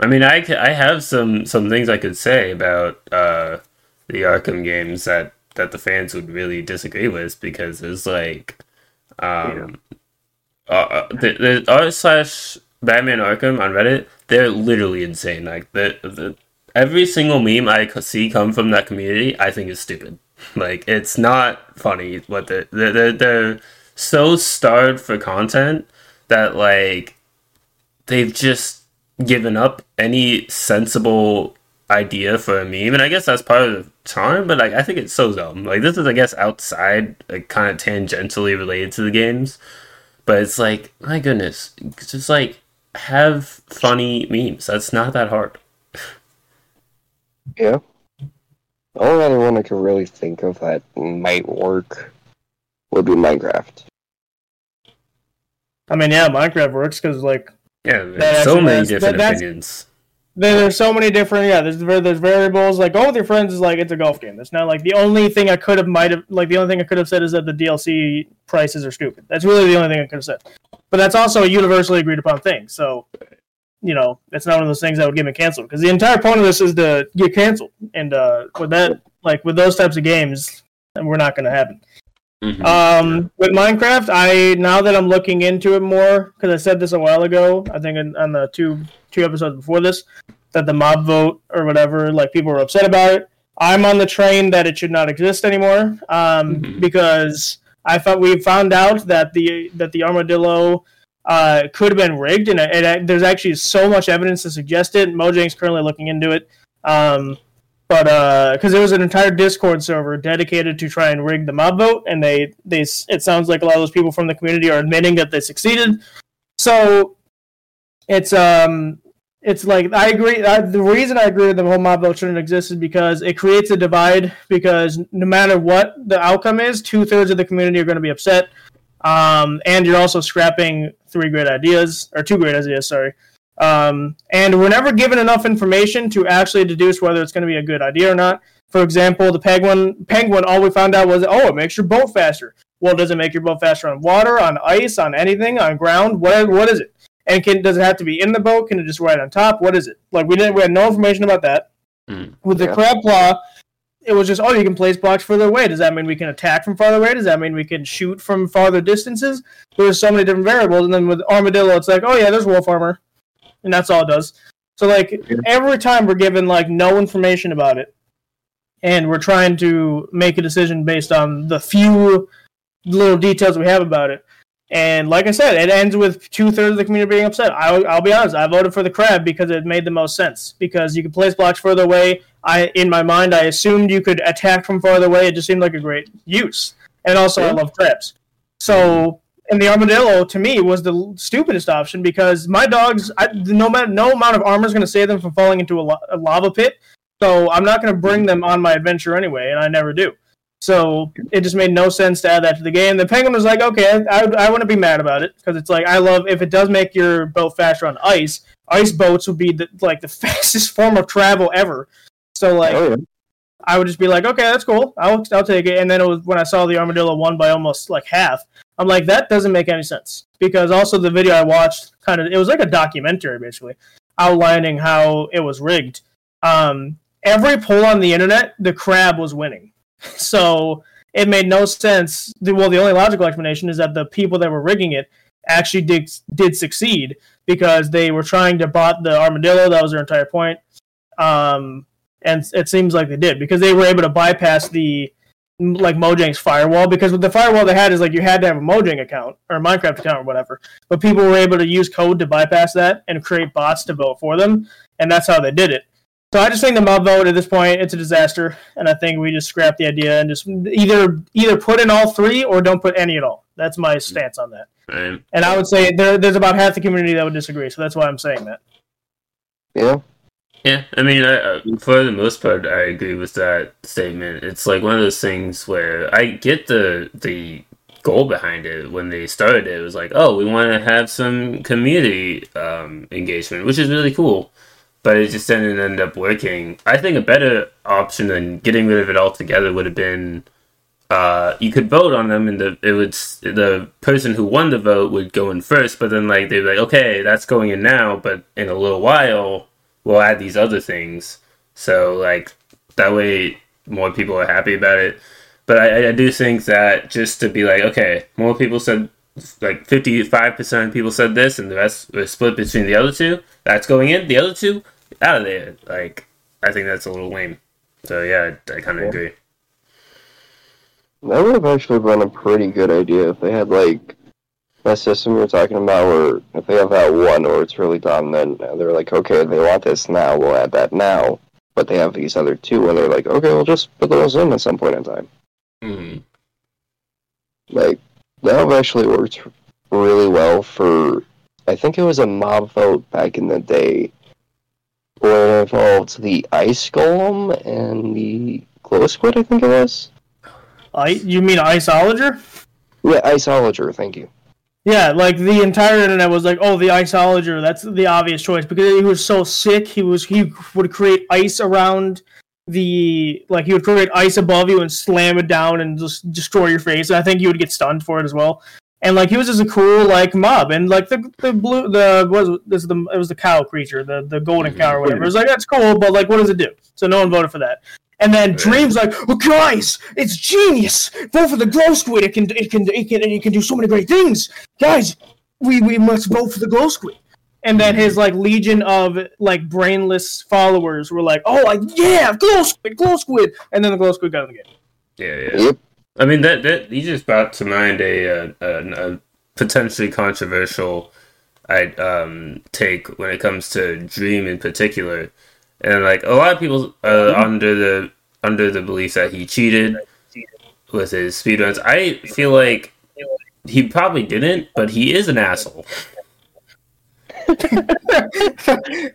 I mean, I, I have some, some things I could say about uh, the Arkham games that, that the fans would really disagree with because it's like um, uh, uh, the, the r slash Batman Arkham on Reddit they're literally insane. Like the, the every single meme I see come from that community, I think is stupid. [laughs] Like it's not funny. What they're they're, they're, they're so starved for content that like they've just given up any sensible idea for a meme and i guess that's part of the charm but like i think it's so dumb like this is i guess outside like kind of tangentially related to the games but it's like my goodness just like have funny memes that's not that hard Yeah. The only other one I could really think of that might work would be Minecraft. I mean, yeah, Minecraft works because like yeah there's so many different that- that's- opinions there, there's so many different. Yeah, there's there's variables. Like Golf With Your Friends is like it's a golf game. It's not like the only thing I could have might have like the only thing I could have said is that the DLC prices are stupid. That's really the only thing I could have said. But that's also a universally agreed upon thing. So, you know, it's not one of those things that would get me canceled because the entire point of this is to get canceled. And uh, with that, like with those types of games, we're not going to happen. Mhm. Um, with Minecraft, I now that I'm looking into it more because I said this a while ago. I think in, on the two two episodes before this that the mob vote or whatever, like people were upset about it. I'm on the train that it should not exist anymore um, Mhm. because I thought we found out that the that the armadillo uh, could have been rigged, and, it, it, there's actually so much evidence to suggest it. Mojang's currently looking into it. Um, but because there was an entire Discord server dedicated to try and rig the mob vote, and they they it sounds like a lot of those people from the community are admitting that they succeeded. So it's um it's like I agree. I, the reason I agree that the whole mob vote shouldn't exist is because it creates a divide. Because no matter what the outcome is, two thirds of the community are going to be upset, um, and you're also scrapping three great ideas or two great ideas. Sorry, um, and we're never given enough information to actually deduce whether it's going to be a good idea or not. For example, the penguin, penguin, all we found out was, oh, it makes your boat faster. Well, does it make your boat faster on water, on ice, on anything, on ground? What, what is it? And can does it have to be in the boat? Can it just ride on top? What is it? Like we didn't, we had no information about that. Mm. With the Yeah. crab claw, it was just, oh, you can place blocks further away. Does that mean we can attack from farther away? Does that mean we can shoot from farther distances? There's so many different variables. And then with armadillo, it's like, oh yeah, there's wolf armor, and that's all it does. So like Yeah. every time we're given like no information about it, and we're trying to make a decision based on the few little details we have about it. And like I said, it ends with two thirds of the community being upset. I'll, I'll be honest, I voted for the crab because it made the most sense. Because you could place blocks further away. I, in my mind, I assumed you could attack from farther away. It just seemed like a great use. And also, I love crabs. So, and the armadillo to me was the stupidest option because my dogs, I, no matter no amount of armor is going to save them from falling into a, la- a lava pit. So I'm not going to bring them on my adventure anyway, and I never do. So it just made no sense to add that to the game. The penguin was like, okay, I, I wouldn't be mad about it because it's like I love if it does make your boat faster on ice. Ice boats would be the, like the [laughs] fastest form of travel ever. So like Oh yeah. I would just be like, okay, that's cool. I'll I'll take it. And then it was when I saw the armadillo won by almost like half. I'm like, that doesn't make any sense because also the video I watched kind of it was like a documentary basically outlining how it was rigged. Um, every poll on the internet, the crab was winning. [laughs] So it made no sense. Well, the only logical explanation is that the people that were rigging it actually did did succeed because they were trying to bot the armadillo. That was their entire point. Um, and it seems like they did because they were able to bypass the like Mojang's firewall because with the firewall they had is like you had to have a Mojang account or a Minecraft account or whatever. But people were able to use code to bypass that and create bots to vote for them, and that's how they did it. So I just think the mob vote at this point it's a disaster, and I think we just scrap the idea and just either either put in all three or don't put any at all. That's my stance on that. Right. And I would say there, there's about half the community that would disagree, so that's why I'm saying that. Yeah. Yeah, I mean, I, for the most part, I agree with that statement. It's like one of those things where I get the the goal behind it. When they started it, it was like, oh, we want to have some community um, engagement, which is really cool. But it just didn't end up working. I think a better option than getting rid of it altogether would have been uh, you could vote on them, and the it would the person who won the vote would go in first. But then like they'd be like, okay, that's going in now, but in a little while we'll add these other things. So like that way more people are happy about it. But I, I do think that just to be like, okay, more people said like fifty five percent of people said this and the rest were split between the other two. That's going in. The other two out of there. Like I think that's a little lame. So yeah, I, I kind of Yeah. agree. That would have actually been a pretty good idea if they had like that system you're talking about, where if they have that one or it's really dominant, and they're like, okay, they want this now, we'll add that now. But they have these other two, and they're like, okay, we'll just put those in at some point in time. Mm. Like that have actually worked really well for. I think it was a mob vote back in the day, where it involved the ice golem and the glow squid. I think it was. I, you mean Iceologer? Yeah, iceologer. Thank you. Yeah, like the entire internet was like, "Oh, the Iceologer, that's the obvious choice," because he was so sick. He was he would create ice around the like he would create ice above you and slam it down and just destroy your face. And I think you would get stunned for it as well. And like he was just a cool like mob, and like the the blue the was this is the it was the cow creature, the the golden cow or whatever. It was like that's cool, but like what does it do? So no one voted for that. And then Dream's like, oh, guys, it's genius. Vote for the glow squid. It can it can it can it can do so many great things guys, we, we must vote for the glow squid. And then his like legion of like brainless followers were like, oh like yeah, glow squid, glow squid, and then the glow squid got in the game. Yeah, yeah. Yep. I mean that that you just brought to mind a, uh, a, a potentially controversial I um take when it comes to Dream in particular, and like a lot of people are under the under the belief that he cheated with his speedruns. I feel like he probably didn't, but he is an asshole. [laughs] yeah,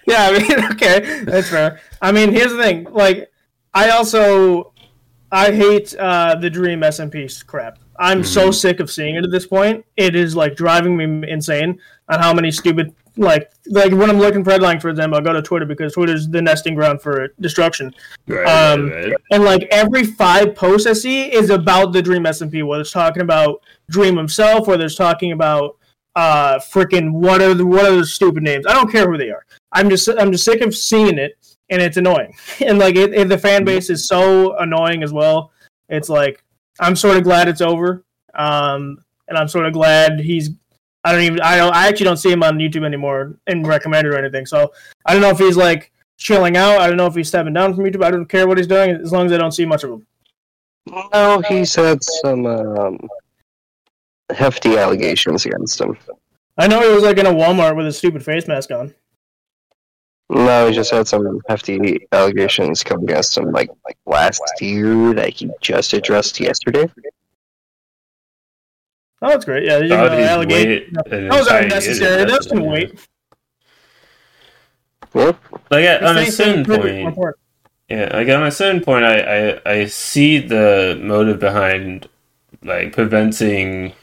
I mean, [laughs] okay, that's fair. I mean, here's the thing. Like, I also I hate uh, the Dream SMP crap. I'm so mm-hmm. sick of seeing it at this point. It is like driving me insane on how many stupid like like when I'm looking for headlines for them, I'll go to Twitter because Twitter's the nesting ground for destruction. Right, Um, right, right. And like every five posts I see is about the Dream SMP, whether it's talking about Dream himself, whether it's talking about uh freaking what are the what are the stupid names. I don't care who they are. I'm just I'm just sick of seeing it and it's annoying. [laughs] And like it, it, the fan base is so annoying as well. It's like I'm sort of glad it's over. Um and I'm sort of glad he's I don't even I don't I actually don't see him on YouTube anymore and recommended or anything. So I don't know if he's like chilling out. I don't know if he's stepping down from YouTube. I don't care what he's doing as long as I don't see much of him. No, he's had some um, hefty allegations against him. I know he was like in a Walmart with a stupid face mask on. No, he just had some hefty allegations come against him, like like last year that he just addressed yesterday. Oh, that's great. Yeah, you Thought know, he'd allegation. That was unnecessary. to That was do gonna wait. Yep. Like at, on a certain point. Yeah, like on a certain point, I, I I see the motive behind like preventing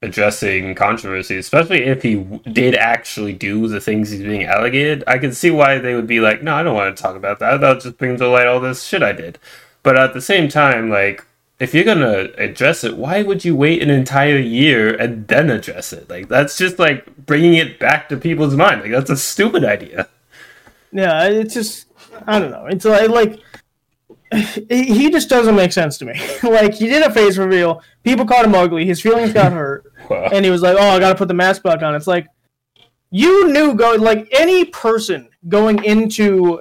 addressing controversy, especially if he did actually do the things he's being alleged. I can see why they would be like, no, I don't want to talk about that. That'll just bring to light all this shit I did. But at the same time, like if you're gonna address it, why would you wait an entire year and then address it? Like that's just like bringing it back to people's mind. Like that's a stupid idea. Yeah, it's just I don't know. It's like like [sighs] he just doesn't make sense to me. [laughs] like he did a face reveal, people called him ugly, his feelings got [laughs] hurt, Wow. and he was like, "Oh, I got to put the mask back on." It's like you knew going like any person going into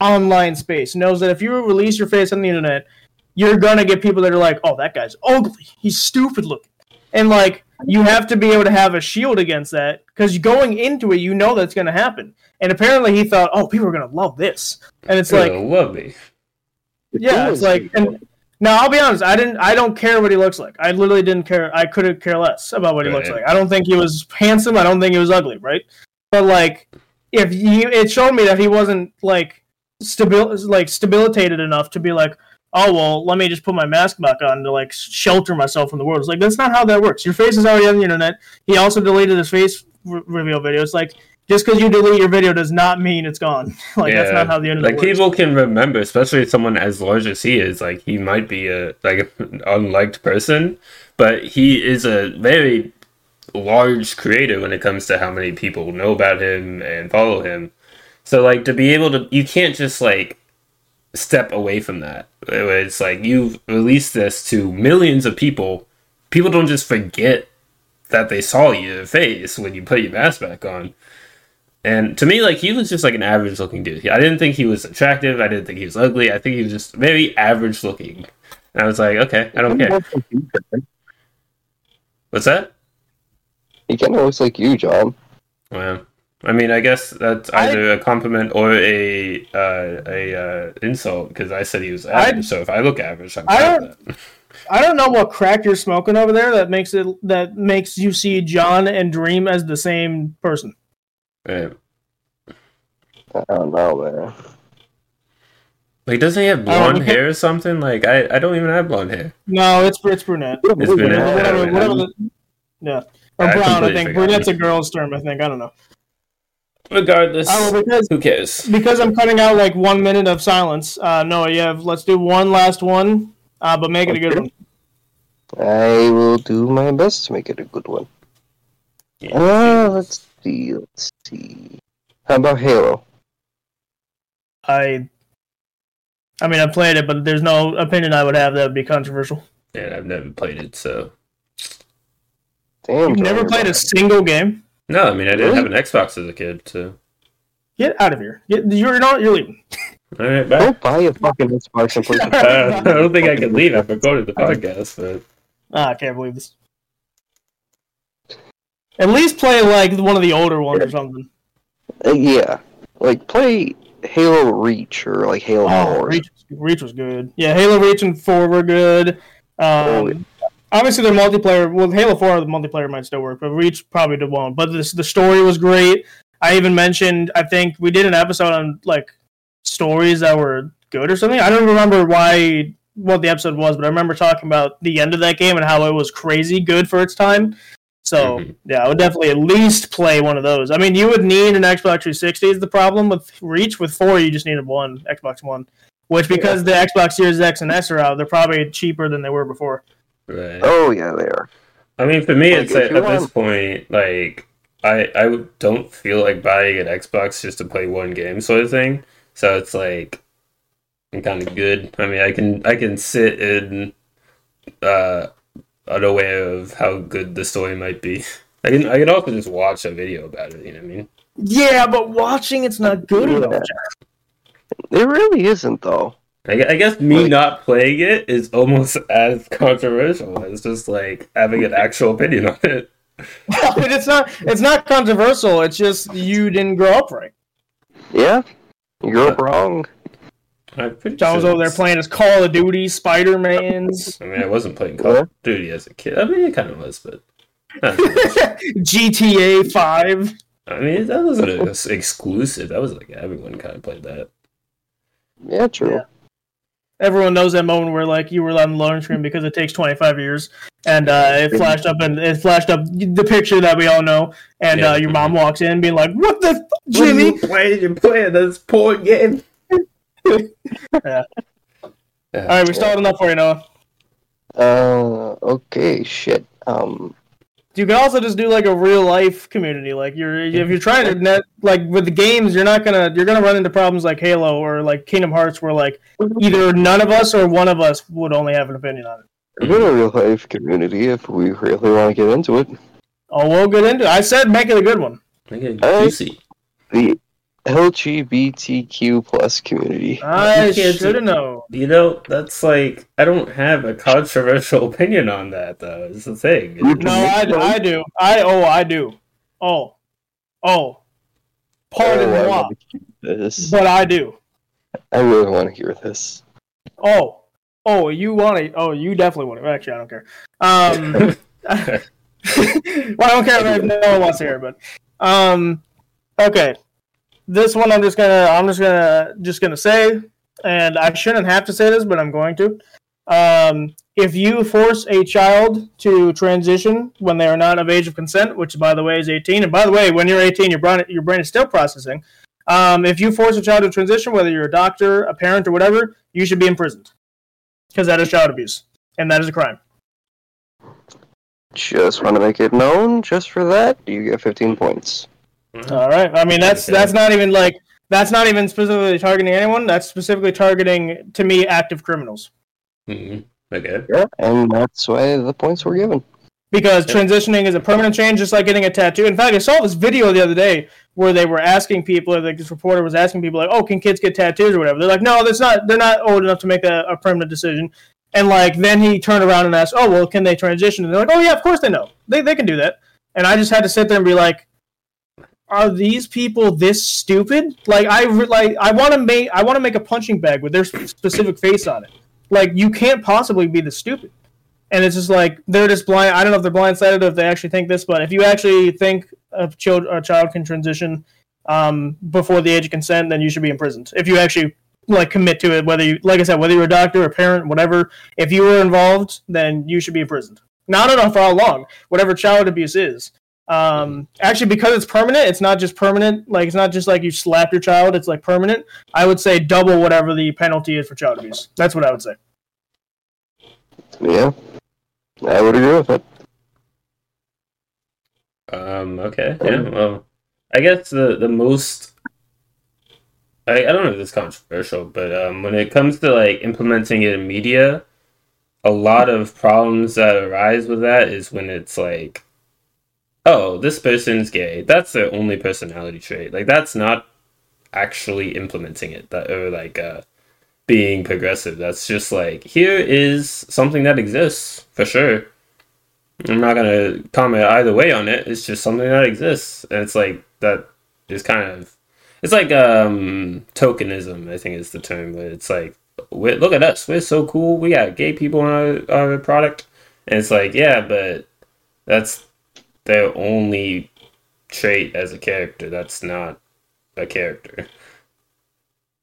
online space knows that if you release your face on the internet, you're gonna get people that are like, "Oh, that guy's ugly. He's stupid looking," and like you have to be able to have a shield against that because going into it, you know that's gonna happen. And apparently, he thought, "Oh, people are gonna love this," and it's like, love me. yeah, it's like, and now I'll be honest, I didn't, I don't care what he looks like. I literally didn't care. I couldn't care less about what he looks like. I don't think he was handsome. I don't think he was ugly, right? But like, if you, it showed me that he wasn't like stabil, like stabilitated enough to be like, oh well, let me just put my mask back on to like shelter myself from the world. It's like that's not how that works. Your face is already on the internet. He also deleted his face re- reveal video. It's like just because you delete your video does not mean it's gone. [laughs] like that's not how the internet like works. people can remember, especially someone as large as he is. Like he might be a like an unliked person, but he is a very large creator when it comes to how many people know about him and follow him. So like to be able to, you can't just like step away from that. It's like you've released this to millions of people. People don't just forget that they saw your face when you put your mask back on. And to me, like he was just like an average looking dude. I didn't think he was attractive. I didn't think he was ugly. I think he was just very average looking. And I was like, okay, I don't care. What's that? He kind of looks like you, John. Well, I mean, I guess that's either a compliment or a uh, a uh, insult because I said he was average. I- so if I look average, I'm I don't- that. I don't know what crack you're smoking over there that makes it that makes you see John and Dream as the same person. Yeah. I don't know, man. Like, doesn't he have blonde don't- hair or something? Like, I, I don't even have blonde hair. No, it's it's brunette. It's brunette. Whatever, Yeah, whatever, the- yeah, or I brown. I completely think forgot. brunette's a girl's term. I think I don't know. Regardless, I don't because who cares? because I'm cutting out like one minute of silence. Uh, Noah, you have let's do one last one, uh, but make it a good one. I will do my best to make it a good one. Uh, let's see. Let's see. How about Halo? I, I mean, I played it, but there's no opinion I would have that would be controversial. And I've never played it, so Damn. You've never played a single game. No. I mean, I didn't Really? have an Xbox as a kid, so Get out of here. Get, you're not. You're leaving. all right, bye. Don't buy a fucking Xbox and play [laughs] the Uh, I don't think I can leave. I've recorded the podcast, but Ah, I can't believe this. At least play like one of the older ones or something. Uh, yeah, like play Halo Reach or like Halo Oh, Four. Reach, Reach was good. Yeah, Halo Reach and Four were good. Oh, Um, obviously, their multiplayer. Well, Halo Four, the multiplayer might still work, but Reach probably did won't. But this, the story was great. I even mentioned. I think we did an episode on like stories that were good or something. I don't remember why what the episode was, but I remember talking about the end of that game and how it was crazy good for its time. So Mhm. yeah, I would definitely at least play one of those. I mean, you would need an Xbox 360. Is the problem with Reach? With four, you just needed one Xbox One, which because the Xbox Series X and S are out, they're probably cheaper than they were before. Right. Oh yeah, they are. I mean, for me, Like, it's like, you at this point, like I I don't feel like buying an Xbox just to play one game, sort of thing. So it's like I'm kind of good. I mean, I can I can sit and uh unaware of how good the story might be. I can I can also just watch a video about it. You know what I mean? Yeah, but watching it's not good Yeah. enough. It really isn't though. I, guess me Like- not playing it is almost [laughs] as controversial as just like having an actual opinion on it. but it's not. It's not controversial. It's just you didn't grow up right. Yeah, you grew up wrong. I'm pretty John was sure over there playing his Call of Duty, Spider Man's, I mean, I wasn't playing Call of Duty as a kid. I mean, it kind of was, but GTA [laughs] Five. I mean, that wasn't exclusive. That was like everyone kind of played that. Yeah, true. Yeah. Everyone knows that moment where like you were on the loading screen because it takes 25 years, and uh, it flashed up and it flashed up the picture that we all know, and Yeah. uh, your mom walks in being like, "What the f- are Jimmy?" you playing? You're playing this poor game. [laughs] Yeah. All right, we stalled enough for you, Noah. Uh, okay, shit. Um, You can also just do like a real life community. Like you're if you're trying to net like with the games, you're not gonna you're gonna run into problems like Halo or like Kingdom Hearts, where like either none of us or one of us would only have an opinion on it. we're in a real life community if we really want to get into it. Oh, we'll get into. it. I said make it a good one. Make it Hey. juicy. The LGBTQ plus community. I You can't should have do- known. You know, that's like I don't have a controversial [laughs] opinion on that though. It's the thing. You No, I, I do. I oh I do. Oh, oh. Pardon Oh, I moi, this. but I do. I really want to hear this. Oh, oh, you want it? Oh, you definitely want it. Actually, I don't care. Um, [laughs] [laughs] well, I don't care if no one wants to hear, it, but um, okay. This one, I'm just gonna, I'm just gonna, just gonna say, and I shouldn't have to say this, but I'm going to. Um, if you force a child to transition when they are not of age of consent, which by the way is 18, and by the way, when you're 18, your brain, your brain is still processing. Um, if you force a child to transition, whether you're a doctor, a parent, or whatever, you should be imprisoned because that is child abuse and that is a crime. Just want to make it known. Just for that, you get 15 points. All right. I mean, that's Okay. that's not even like that's not even specifically targeting anyone. That's specifically targeting to me active criminals Mhm. Okay. Yeah, and that's why the points were given. because transitioning is a permanent change, just like getting a tattoo. In fact, I saw this video the other day where they were asking people, like this reporter was asking people, like, "Oh, can kids get tattoos or whatever?" They're like, "No, that's not. They're not old enough to make a, a permanent decision." And like then he turned around and asked, "Oh, well, can they transition?" And they're like, "Oh yeah, of course they know. They they can do that." And I just had to sit there and be like, "Are these people this stupid?" Like I like I want to make I want to make a punching bag with their specific face on it. Like you can't possibly be this stupid. And it's just like they're just blind. I don't know if they're blindsided or if they actually think this, but if you actually think a child a child can transition um, before the age of consent, then you should be imprisoned. If you actually like commit to it, whether you like I said, whether you're a doctor, a parent, whatever, if you were involved, then you should be imprisoned. I don't know for how long, whatever child abuse is. Um, actually, because it's permanent, it's not just permanent. Like it's not just like you slap your child; it's like permanent. I would say double whatever the penalty is for child abuse. That's what I would say. Yeah, I would agree with it. Um. Okay. Yeah. Well, I guess the the most. I, I don't know if this is controversial, but um, when it comes to like implementing it in media, a lot of problems that arise with that is when it's like, oh, this person's gay. That's their only personality trait. Like that's not actually implementing it. That or like uh, being progressive. That's just like here is something that exists for sure. I'm not gonna comment either way on it. It's just something that exists, and it's like that is kind of it's like um tokenism. I think is the term. Where it's like, look at us, we're so cool. We got gay people in our, our product, and it's like, yeah, but that's their only trait as a character. That's not a character.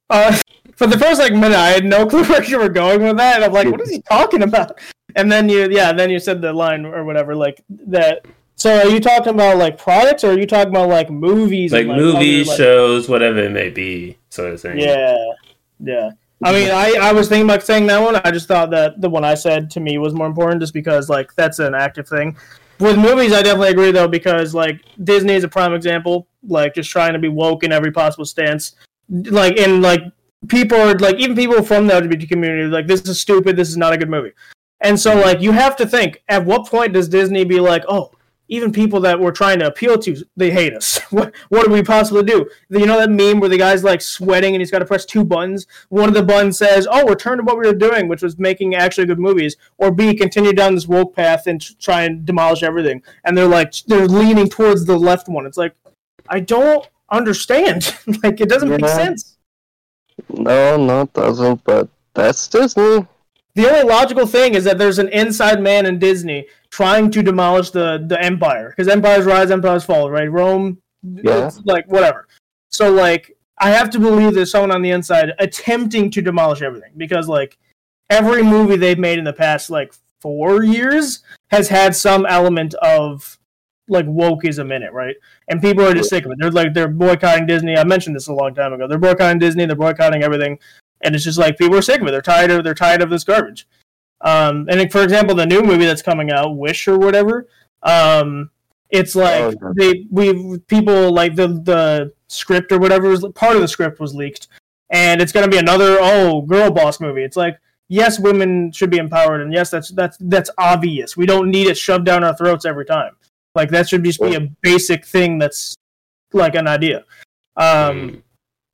Uh, for the first like minute, I had no [laughs] clue where you were going with that. And I'm like, what is he talking about? And then you, yeah, then you said the line or whatever, like that. So are you talking about like products, or are you talking about like movies? Like and, movies, other, like- shows, whatever it may be, sort of thing. Yeah, yeah. I mean, I, I was thinking about saying that one. I just thought that the one I said to me was more important, just because like that's an active thing. With movies, I definitely agree though, because like Disney is a prime example, like just trying to be woke in every possible stance. Like and like people are like even people from the LGBT community, like this is stupid, this is not a good movie. And so mm-hmm. like you have to think, at what point does Disney be like, oh, even people that we're trying to appeal to, they hate us. [laughs] what what do we possibly do? You know that meme where the guy's like sweating and he's got to press two buttons. One of the buttons says, "Oh, return to what we were doing, which was making actually good movies," or B, continue down this woke path and try and demolish everything. And they're like they're leaning towards the left one. It's like I don't understand. [laughs] like it doesn't make sense. No, no, it doesn't. But that's Disney. The only logical thing is that there's an inside man in Disney trying to demolish the the empire because empires rise, empires fall, right? Rome, Yeah. like whatever. So like, I have to believe there's someone on the inside attempting to demolish everything because like every movie they've made in the past like four years has had some element of like wokeism in it, right? And people are just sick of it. They're like they're boycotting Disney. I mentioned this a long time ago. They're boycotting Disney. They're boycotting everything, and it's just like people are sick of it. They're tired of they're tired of this garbage. Um, and for example, the new movie that's coming out, Wish or whatever, um, it's like Oh, they we people like the the script or whatever was part of the script was leaked, and it's gonna be another oh girl boss movie. It's like yes, women should be empowered, and yes, that's that's that's obvious. We don't need it shoved down our throats every time. Like that should just be a basic thing that's like an idea. Um, Mm.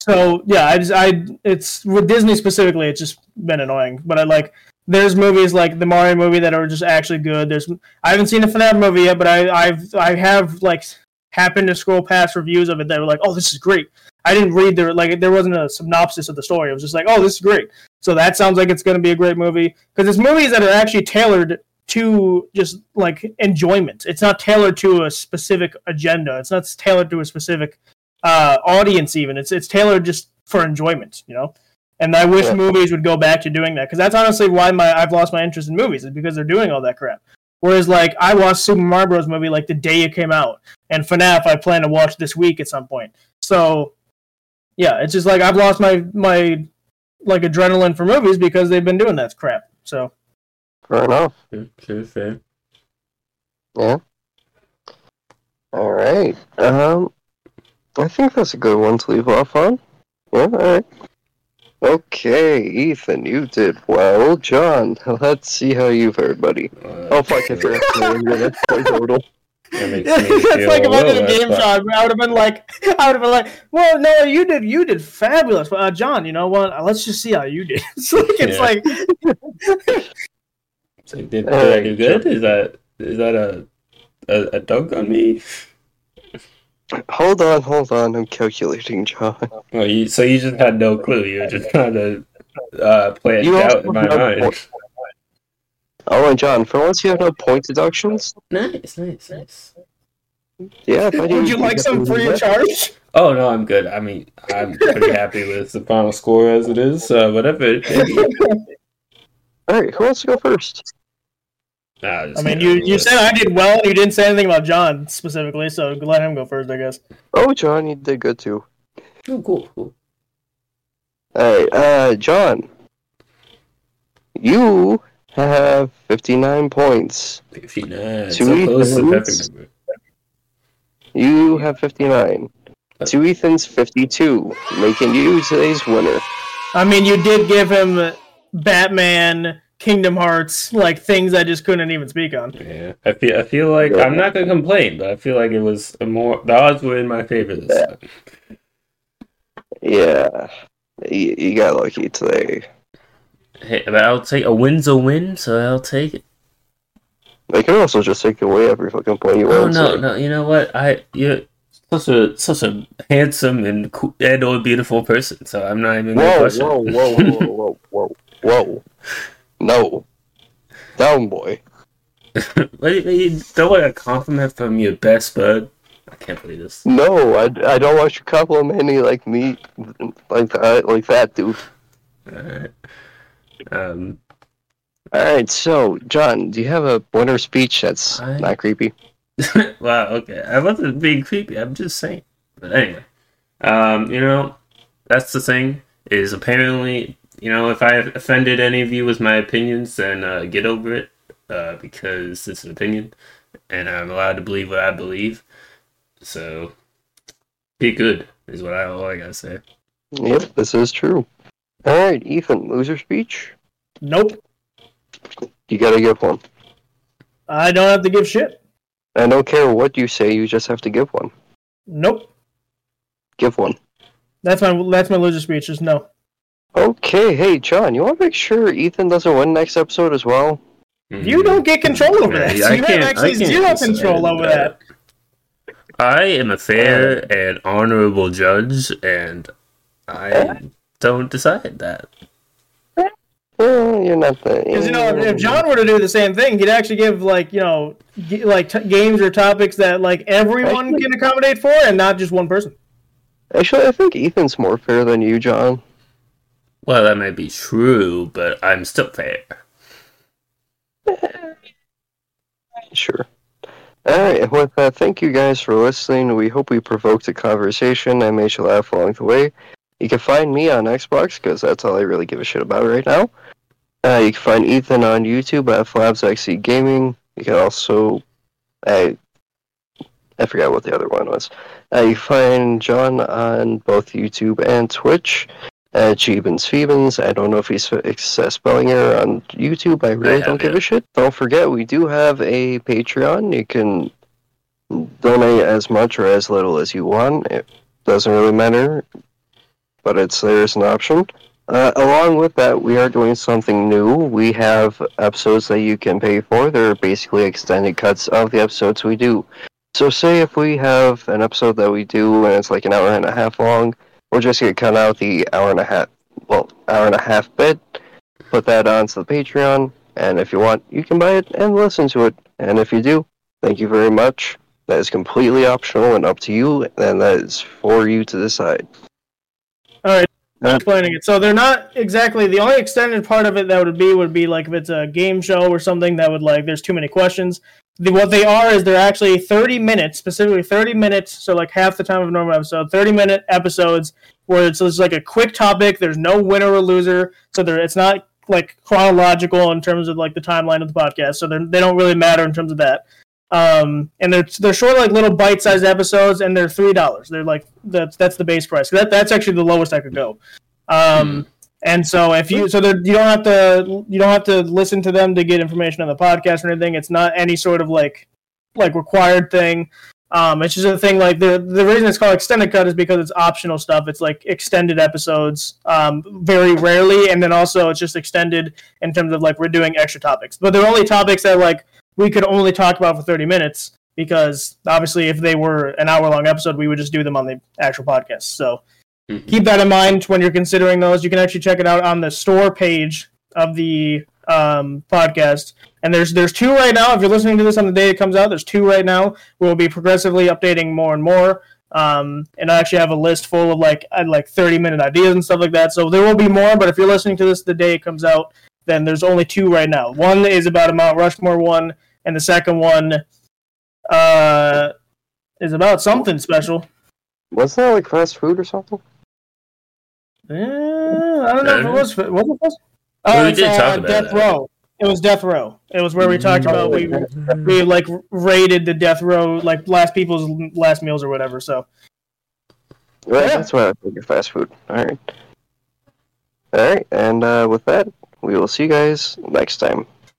so yeah, I just I it's with Disney specifically, it's just been annoying. But I like there's movies like the Mario movie that are just actually good. There's I haven't seen the FNAF movie yet, but I I've I have like happened to scroll past reviews of it that were like, oh, this is great. I didn't read there like there wasn't a synopsis of the story. It was just like, oh, this is great. So that sounds like it's going to be a great movie because it's movies that are actually tailored to just like enjoyment. It's not tailored to a specific agenda. It's not tailored to a specific uh, audience. Even it's it's tailored just for enjoyment. You know. And I wish Yeah. movies would go back to doing that because that's honestly why my I've lost my interest in movies is because they're doing all that crap. Whereas like I watched Super Mario Bros. movie like the day it came out, and FNAF I plan to watch this week at some point. So yeah, it's just like I've lost my my like adrenaline for movies because they've been doing that crap. So Fair enough. Sure, sure, fair. Yeah. All right. Um, I think that's a good one to leave off on. Yeah. All right. Okay, Ethan, you did well. John, [laughs] let's see how you've heard, buddy. Uh, Oh fuck! I forgot to name you. That's my total. that makes yeah, [laughs] me it's like if I did a game bad. shot, I would have been like, [laughs] I would have been like, well, no, you did, you did fabulous, but uh, John, you know what? Uh, Let's just see how you did. It's like, it's Yeah. like, It's like, did, did I do good? Is that is that a a, a dunk on me? Hold on, hold on. I'm calculating, John. Well, you so you just had no clue. You were just trying to uh, play it You out in my mind. point- All right, John. For once, you have no point deductions. Nice, nice, nice. Yeah. would didn't- you like some free of charge? Oh no, I'm good. I mean, I'm pretty happy with the final score as it is. Uh, whatever. it may be. All right. Who wants to go first? Nah, I mean, you, you said I did well, and you didn't say anything about John specifically, so let him go first, I guess. Oh, John, you did good too. Oh, cool, cool. All right, uh, John. You have 59 points. Fifty-nine. Two So close to Ethan's. perfect number. You have 59. To Ethan's 52, making you today's winner. I mean, you did give him Batman, Kingdom Hearts, like things I just couldn't even speak on. Yeah, I feel. I feel like I'm not gonna complain, but I feel like it was a more. The odds were in my favor this time. Yeah, you, you got lucky today. Hey, but I'll take a win's a win, so I'll take it. They can also just take away every fucking point you Oh want. no, so- no, you know what? I you're such a such a handsome and cool, and or beautiful person, so I'm not even gonna Whoa, whoa, whoa, whoa, whoa, whoa, whoa. [laughs] No. Down, boy. [laughs] Wait, wait, don't want a compliment from your best bud. I can't believe this. No, I, I don't want you complimenting like me, like that, like that, dude. Alright. Um, All right, so John, do you have a winner speech that's I- not creepy? [laughs] wow, okay. I wasn't being creepy. I'm just saying. But anyway, um, you know, that's the thing. Is apparently, you know, if I offended any of you with my opinions, then uh, get over it, uh, because it's an opinion, and I'm allowed to believe what I believe. So, be good is what I all I gotta say. Yep, this is true. All right, Ethan, loser speech. Nope, You gotta give one. I don't have to give shit. I don't care what you say, you just have to give one. Nope, Give one. that's my that's my loser speech. Just no. Okay, hey John, you want to make sure Ethan doesn't win next episode as well? You mm-hmm. don't get control over that. Yeah, you can't- have actually zero control over that. that. I am a fair uh, and honorable judge, and I uh, don't decide that. Well, you're not the. Because you know, if, if John were to do the same thing, he'd actually give like you know, g- like t- games or topics that like everyone Actually- can accommodate for, and not just one person. Actually, I think Ethan's more fair than you, John. Well, that may be true, but I'm still fair. [laughs] Sure. Alright, with that, thank you guys for listening. We hope we provoked a conversation and made you laugh along the way. You can find me on Xbox, because that's all I really give a shit about right now. Uh, you can find Ethan on YouTube at FlabsXC Gaming. You can also. I, I forgot what the other one was. Uh, you find John on both YouTube and Twitch Jeebens Phoebens. I don't know if he's a spelling error on YouTube. I really have don't give it. a shit. Don't forget, we do have a Patreon. You can donate as much or as little as you want. It doesn't really matter. but it's there as an option. Uh, along with that, we are doing something new. We have episodes that you can pay for. They're basically extended cuts of the episodes we do. So, say if we have an episode that we do and it's like an hour and a half long, we'll just gonna cut out the hour and a half, well, hour and a half bit, put that onto the Patreon, and if you want, you can buy it and listen to it. And if you do, thank you very much. That is completely optional and up to you, and that is for you to decide. All right. Uh, explaining it. So they're not exactly the only extended part of it that would be would be like if it's a game show or something that would like there's too many questions. The, what they are is they're actually 30 minutes, specifically 30 minutes, so like half the time of a normal episode, 30 minute episodes where it's just like a quick topic. There's no winner or loser, so there it's not like chronological in terms of like the timeline of the podcast. So they don't really matter in terms of that. Um, and they're they're short like little bite sized episodes, and they're three dollars. They're like that's that's the base price. That that's actually the lowest I could go. Um, and so if you so you don't have to you don't have to listen to them to get information on the podcast or anything. It's not any sort of like like required thing. Um, it's just a thing like the the reason it's called extended cut is because it's optional stuff. It's like extended episodes, um, very rarely, and then also it's just extended in terms of like we're doing extra topics. But they're only topics that like we could only talk about for thirty minutes because obviously if they were an hour long episode, we would just do them on the actual podcast. So Mhm. keep that in mind when you're considering those. You can actually check it out on the store page of the um, podcast. And there's there's two right now. If you're listening to this on the day it comes out, there's two right now. We'll be progressively updating more and more. Um, and I actually have a list full of like uh, like 30 minute ideas and stuff like that. So there will be more. But if you're listening to this the day it comes out, then there's only two right now. One is about a Mount Rushmore one, and the second one uh, is about something special. wasn't that like fast food or something? I don't know if it was. Was it? Was? Well, Oh, we did uh, talk about Death that. Row. It was Death Row. It was where we talked about we we like raided the Death Row like last people's last meals or whatever. So Right, Yeah. that's why I think of fast food. Alright. Alright, and uh, with that, we will see you guys next time.